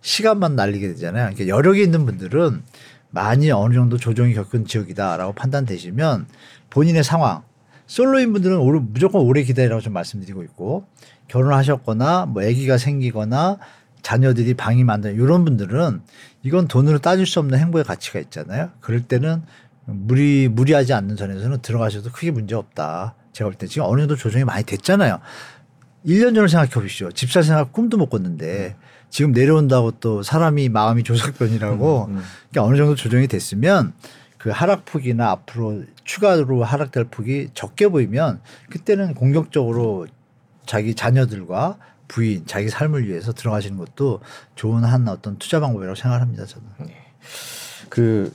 시간만 날리게 되잖아요. 그러니까 여력이 있는 분들은 많이 어느 정도 조정이 겪은 지역이다라고 판단되시면 본인의 상황 솔로인 분들은 오래- 무조건 오래 기다리라고 좀 말씀드리고 있고 결혼하셨거나 뭐 아기가 생기거나 자녀들이 방이 많다 이런 분들은 이건 돈으로 따질 수 없는 행보의 가치가 있잖아요. 그럴 때는 무리 무리하지 않는 선에서는 들어가셔도 크게 문제 없다. 제가 볼 때 지금 어느 정도 조정이 많이 됐잖아요. 1년 전을 생각해 보십시오. 집사 생각 꿈도 못 꿨는데 지금 내려온다고 또 사람이 마음이 조석변이라고 음, 음. 그러니까 어느 정도 조정이 됐으면 그 하락폭이나 앞으로 추가로 하락될 폭이 적게 보이면 그때는 공격적으로 자기 자녀들과 부인, 자기 삶을 위해서 들어가시는 것도 좋은 한 어떤 투자 방법이라고 생각합니다. 저는. 그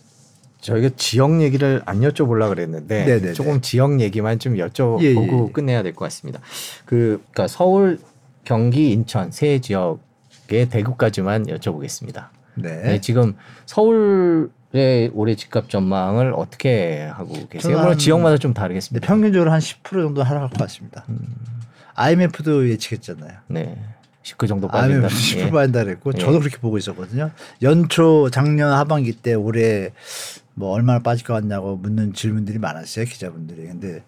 저희가 지역 얘기를 안 여쭤보려 그랬는데 네네네. 조금 지역 얘기만 좀 여쭤보고 예, 예, 예. 끝내야 될 것 같습니다. 그 그러니까 서울, 경기, 인천 세 지역의 대구까지만 여쭤보겠습니다. 네. 네, 지금 서울 의 올해 집값 전망을 어떻게 하고 계세요? 물론 한- 지역마다 좀 다르겠습니다. 평균적으로 한 10% 정도 하락할 것 같습니다. IMF도 예측했잖아요. 네, 그 정도 빠진다. IMF 10% 예. 빠진다 그랬고 예. 저도 그렇게 보고 있었거든요. 연초 작년 하반기 때 올해 뭐 얼마나 빠질 것 같냐고 묻는 질문들이 많았어요 기자분들이. 근데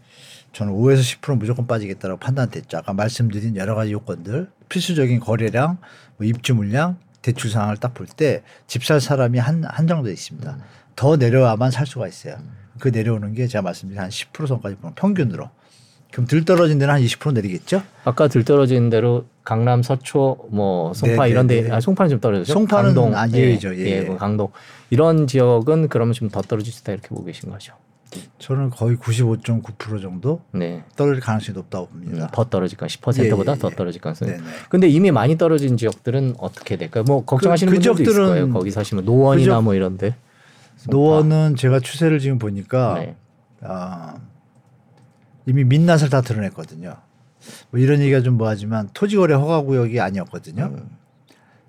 저는 5에서 10% 무조건 빠지겠다라고 판단됐죠. 아까 말씀드린 여러 가지 요건들 필수적인 거래량, 뭐 입주 물량, 대출 상황을 딱 볼 때 집 살 사람이 한 한정돼 있습니다. 더 내려와만 살 수가 있어요. 그 내려오는 게 제가 말씀드린 한 10% 선까지 보면 평균으로. 그럼 들 떨어진 데는 한 20% 내리겠죠? 아까 들 떨어진 대로 강남, 서초, 뭐 송파 네, 이런 네, 데, 네. 아, 송파는 좀 떨어졌죠. 송파는 강동, 아, 예외죠. 예. 예, 뭐 강동 이런 지역은 그러면 좀 더 떨어질 수 있다 이렇게 보고 계신 거죠. 저는 거의 95.9% 정도 네, 떨어질 가능성이 높다고 음, 봅니다. 더 떨어질 까 10%보다 예, 예, 더 예. 떨어질 가능성이. 네네. 근데 이미 많이 떨어진 지역들은 어떻게 될까요? 뭐 걱정하시는 그 분들도 있을 지역들은 거예요. 거기 사시면 노원이나 그 뭐 이런데. 노원은 제가 추세를 지금 보니까 네. 아, 이미 민낯을 다 드러냈거든요. 뭐 이런 얘기가 좀 뭐하지만 토지거래 허가 구역이 아니었거든요. 음.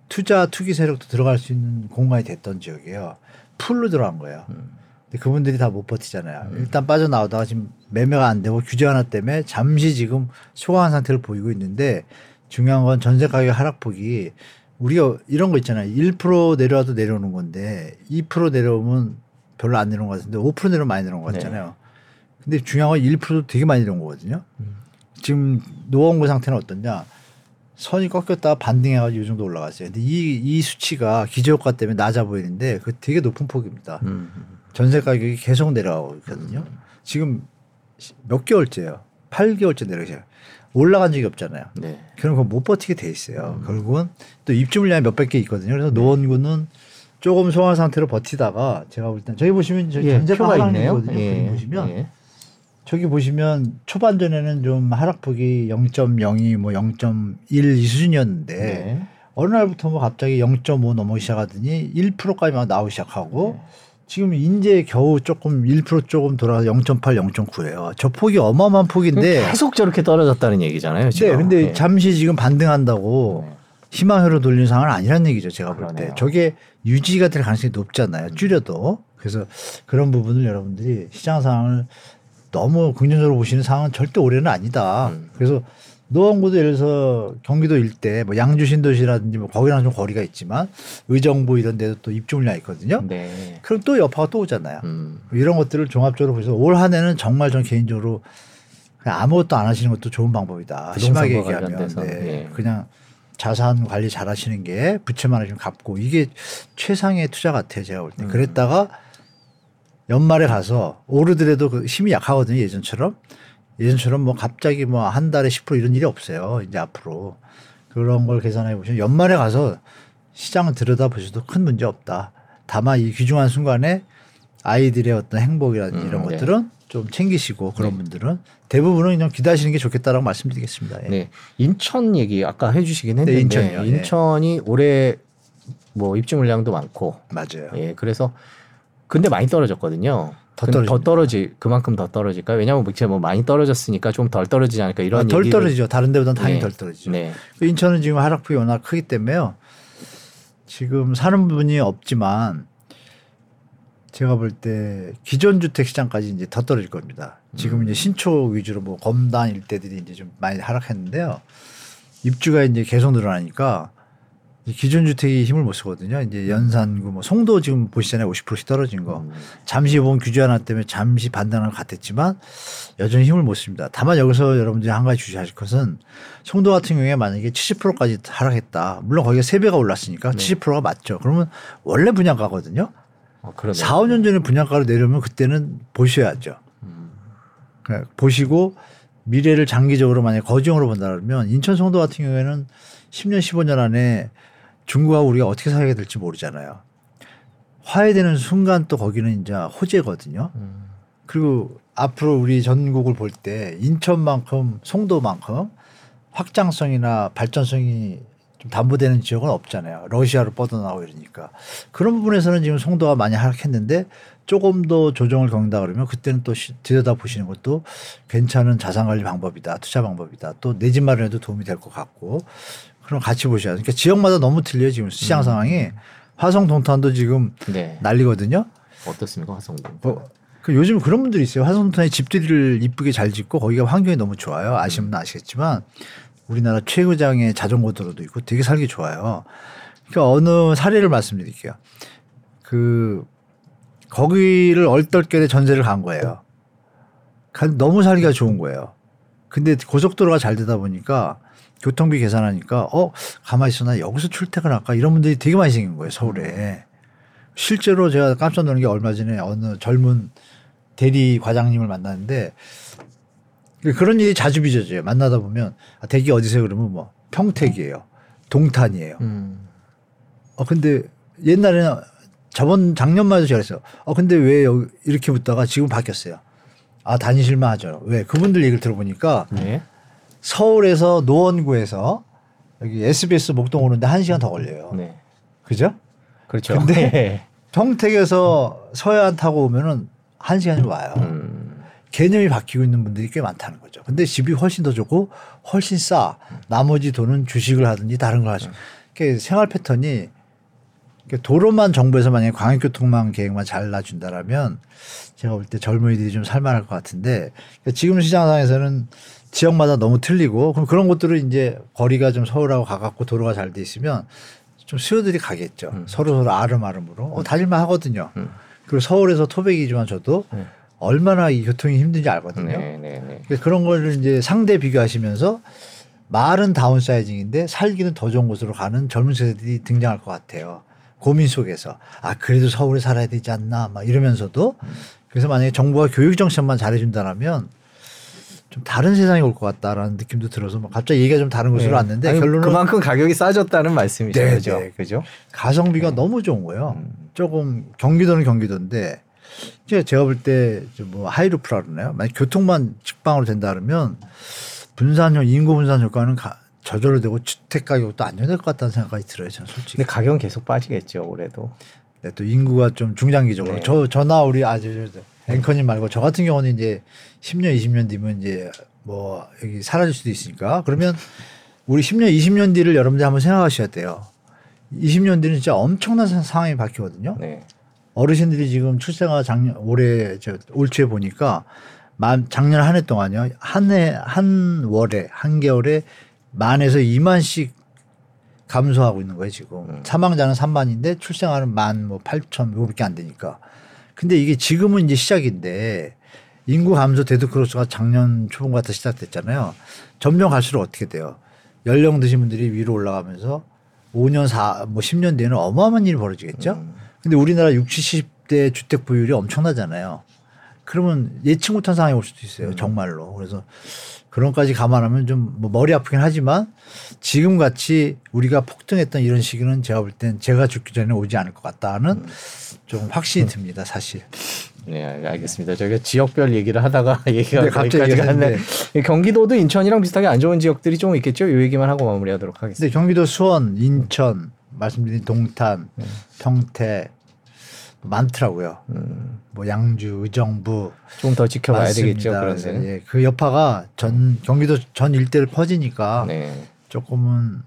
투자 투기 세력도 들어갈 수 있는 공간이 됐던 지역이에요. 풀로 들어간 거예요. 음. 근데 그분들이 다 못 버티잖아요. 일단 빠져나오다가 지금 매매가 안 되고 규제 하나 때문에 잠시 지금 소강한 상태를 보이고 있는데 중요한 건 전세 가격 하락폭이 우리가 이런 거 있잖아요. 1% 내려와도 내려오는 건데 2% 내려오면 별로 안 내려온 것 같은데 5% 내려오면 많이 내려온 것 네. 같잖아요. 근데 중요한 건 1%도 되게 많이 내려온 거거든요. 음. 지금 노원구 상태는 어떠냐? 선이 꺾였다가 반등해가지고 이 정도 올라갔어요. 근데 이, 이 수치가 기저효과 때문에 낮아 보이는데 그 되게 높은 폭입니다. 음. 전세 가격이 계속 내려가고 있거든요. 지금 몇 개월째예요. 8개월째 내려가요. 올라간 적이 없잖아요. 네. 그럼 그거 못 버티게 돼 있어요. 결국은 또 입주 물량이 몇백 개 있거든요. 그래서 노원구는 조금 소화 상태로 버티다가 제가 볼 땐 저기 보시면 저기 예, 전세가. 하락이거든요. 예. 보시면 예. 저기 보시면 초반 전에는 좀 하락폭이 0.02, 뭐 0.1 이 수준이었는데 네. 어느 날부터 뭐 갑자기 0.5 넘어기 시작하더니 1%까지 막 나오기 시작하고 네. 지금 이제 겨우 조금 1% 조금 돌아서 0.8, 0.9예요. 저 폭이 어마어마한 폭인데 계속 저렇게 떨어졌다는 얘기잖아요. 지금. 네, 근데 예. 잠시 지금 반등한다고 네. 희망회로 돌리는 상황은 아니란 얘기죠. 제가 볼 때. 저게 유지가 될 가능성이 높잖아요. 줄여도. 그래서 그런 부분을 여러분들이 시장 상황을 너무 긍정적으로 보시는 상황은 절대 올해는 아니다. 음. 그래서 노원구도 예를 들어서 경기도 일대 뭐 양주 신도시라든지 뭐 거기랑 좀 거리가 있지만 의정부 이런 데도 또 입주 물량이 있거든요. 네. 그럼 또 여파가 또 오잖아요. 음. 이런 것들을 종합적으로 보셔서 올 한 해는 정말 전 개인적으로 그냥 아무것도 안 하시는 것도 좋은 방법이다. 심하게 얘기하면 네. 예. 그냥 자산 관리 잘 하시는 게 부채만 좀 갚고 이게 최상의 투자 같아요. 제가 볼 때. 음. 그랬다가 연말에 가서 오르더라도 그 힘이 약하거든요. 예전처럼. 예전처럼 뭐 갑자기 뭐 한 달에 10% 이런 일이 없어요. 이제 앞으로. 그런 걸 계산해 보시면 연말에 가서 시장을 들여다 보셔도 큰 문제 없다. 다만 이 귀중한 순간에 아이들의 어떤 행복이라든지 음, 이런 네. 것들은 좀 챙기시고 그런 네. 분들은 대부분은 그냥 기다리시는 게 좋겠다라고 말씀드리겠습니다. 예. 네. 인천 얘기 아까 해주시긴 했는데 네, 인천이요. 예. 인천이 올해 뭐 입주 물량도 많고 맞아요. 예 그래서 근데 많이 떨어졌거든요. 더. 더 떨어지 그만큼 더 떨어질까요? 왜냐하면 뭐 제가 뭐 많이 떨어졌으니까 좀 덜 떨어지지 않을까 이런 아, 덜 얘기를- 떨어지죠. 다른 데보다는 당연히 네. 덜 떨어지죠. 네. 그 인천은 지금 하락폭이 워낙 크기 때문에요. 지금 사는 분이 없지만 제가 볼 때 기존 주택 시장까지 이제 더 떨어질 겁니다. 지금 음. 이제 신축 위주로 뭐 검단 일대들이 이제 좀 많이 하락했는데요. 입주가 이제 계속 늘어나니까 기존 주택이 힘을 못 쓰거든요. 이제 연산구 뭐 송도 지금 보시잖아요. 50%씩 떨어진 거. 음. 잠시 보면 규제 하나 때문에 잠시 반등을 같았지만 여전히 힘을 못 씁니다. 다만 여기서 여러분들이 한 가지 주시하실 것은 송도 같은 경우에 만약에 70%까지 하락했다. 물론 거기가 3배가 올랐으니까 네. 70%가 맞죠. 그러면 원래 분양가거든요. 어, 그러네. 4, 5년 전에 분양가로 내려오면 그때는 보셔야죠. 음. 그러니까 보시고 미래를 장기적으로 만약 거지형으로 본다 그러면 인천 송도 같은 경우에는 10년 15년 안에 중국하고 우리가 어떻게 살게 될지 모르잖아요. 화해되는 순간 또 거기는 이제 호재거든요. 음. 그리고 앞으로 우리 전국을 볼 때 인천만큼 송도만큼 확장성이나 발전성이 좀 담보되는 지역은 없잖아요. 러시아로 뻗어나오고 이러니까 그런 부분에서는 지금 송도가 많이 하락했는데 조금 더 조정을 겪는다 그러면 그때는 또 시- 들여다 보시는 것도 괜찮은 자산 관리 방법이다, 투자 방법이다. 또 내 집 마련에도 도움이 될 것 같고 그럼 같이 보셔야 돼요. 그러니까 지역마다 너무 틀려요 지금 시장 상황이 화성 동탄도 지금 네. 난리거든요. 어떻습니까 화성도? 뭐, 그 요즘 그런 분들이 있어요. 화성 동탄에 집들이를 이쁘게 잘 짓고 거기가 환경이 너무 좋아요. 아시면 아시겠지만 우리나라 최고장의 자전거 도로도 있고 되게 살기 좋아요. 그러니까 어느 사례를 말씀드릴게요. 그 거기를 얼떨결에 전세를 간 거예요. 간- 너무 살기가 좋은 거예요. 근데 고속도로가 잘 되다 보니까 교통비 계산하니까 어 가만히 있어 나 여기서 출퇴근할까 이런 분들이 되게 많이 생긴 거예요 서울에. 실제로 제가 깜짝 놀란 게 얼마 전에 어느 젊은 대리 과장님을 만났는데 그런 일이 자주 빚어져요. 만나다 보면 아, 대기 어디세요? 그러면 뭐 평택이에요. 동탄이에요. 음. 어 근데 옛날에는 저번 작년만 해도 그랬어요. 어 근데 왜 여기 이렇게 묻다가 지금 바뀌었어요. 아 다니실만 하죠. 왜 그분들 얘기를 들어보니까 네. 서울에서 노원구에서 여기 SBS 목동 오는데 한 시간 더 걸려요. 네. 그죠? 그렇죠. 근데 네. 평택에서 서해안 타고 오면은 한 시간이 와요. 음. 개념이 바뀌고 있는 분들이 꽤 많다는 거죠. 근데 집이 훨씬 더 좋고 훨씬 싸. 나머지 돈은 주식을 하든지 다른 걸 하시. 그 생활 패턴이 이렇게 도로만 정부에서 만약에 광역교통망 계획만 잘 놔준다라면 제가 볼 때 젊은이들이 좀 살만할 것 같은데 그러니까 지금 시장 상황에서는 지역마다 너무 틀리고 그럼 그런 것들을 이제 거리가 좀 서울하고 가깝고 도로가 잘 돼 있으면 좀 수요들이 가겠죠. 음. 서로 서로 아름아름으로 어, 다닐만 하거든요. 음. 그리고 서울에서 토백이지만 저도 네. 얼마나 이 교통이 힘든지 알거든요. 네, 네, 네. 그러니까 그런 걸 이제 상대 비교하시면서 말은 다운사이징인데 살기는 더 좋은 곳으로 가는 젊은 세대들이 등장할 것 같아요. 고민 속에서 아 그래도 서울에 살아야 되지 않나 막 이러면서도 그래서 만약에 정부가 교육 정책만 잘해준다라면 좀 다른 세상이 올 것 같다라는 느낌도 들어서 뭐 갑자기 얘기가 좀 다른 곳으로 네. 왔는데 아니, 결론은 그만큼 가격이 싸졌다는 말씀이죠. 네, 그죠? 네. 그죠? 가성비가 너무 좋은 거예요. 음. 조금 경기도는 경기도인데 제가 제가 볼때 뭐 hyperloop라 그러나요? 만약 교통만 직방으로 된다 그러면 분산 효 인구 분산 효과는 가, 저절로 되고 주택 가격도 안정될 것 같다는 생각까지 들어요. 저는 솔직히. 근데 가격은 계속 빠지겠죠 올해도. 네, 또 인구가 좀 중장기적으로 네. 저 저나 우리 저, 앵커님 말고 저 같은 경우는 이제 10년 20년 뒤면 이제 뭐 여기 사라질 수도 있으니까 그러면 우리 10년 20년 뒤를 여러분들 한번 생각하셔야 돼요. 20년 뒤는 진짜 엄청난 상- 상황이 바뀌거든요. 네. 어르신들이 지금 출생아 작년 올해 저 올초에 보니까 만 작년 한 해 동안요 한 해 한 월에 한 개월에 만에서 2만씩 감소하고 있는 거예요 지금 음. 사망자는 3만인데 출생아는 만뭐 8천 요밖에 안 되니까 근데 이게 지금은 이제 시작인데 인구 감소 dead cross가 작년 초반부터 시작됐잖아요 점점 갈수록 어떻게 돼요 연령 드신 분들이 위로 올라가면서 5년 4, 뭐 10년 뒤에는 어마어마한 일이 벌어지겠죠. 음. 근데 우리나라 60, 70대 주택 보유율이 엄청나잖아요. 그러면 예측 못한 상황이 올 수도 있어요. 정말로. 그래서 그런 것까지 감안하면 좀 뭐 머리 아프긴 하지만 지금 같이 우리가 폭등했던 이런 시기는 제가 볼 땐 제가 죽기 전에 오지 않을 것 같다는 좀 확신이 듭니다. 사실. 네, 알겠습니다. 저희가 지역별 얘기를 하다가 얘기가 네, 갑자기 갔네. 경기도도 인천이랑 비슷하게 안 좋은 지역들이 좀 있겠죠. 이 얘기만 하고 마무리하도록 하겠습니다. 근데 경기도 수원, 인천, 말씀드린 동탄, 평택 많더라고요. 음, 뭐 양주, 의정부 좀 더 지켜봐야 많습니다. 되겠죠. 그런 데는. 예, 그 여파가 전 경기도 전 일대를 퍼지니까 네. 조금은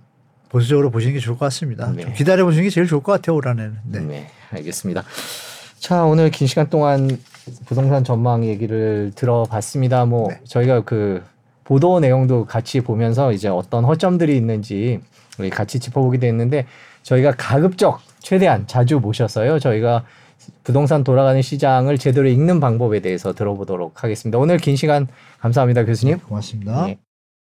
보수적으로 보시는 게 좋을 것 같습니다. 네. 좀 기다려 보시는 게 제일 좋을 것 같아요 올 한해는. 네. 네. 알겠습니다. 자, 오늘 긴 시간 동안 부동산 전망 얘기를 들어봤습니다. 뭐 네. 저희가 그 보도 내용도 같이 보면서 이제 어떤 허점들이 있는지 우리 같이 짚어보기도 했는데 저희가 가급적 최대한 자주 모셔서요. 저희가 부동산 돌아가는 시장을 제대로 읽는 방법에 대해서 들어보도록 하겠습니다. 오늘 긴 시간 감사합니다, 교수님. 고맙습니다. 예.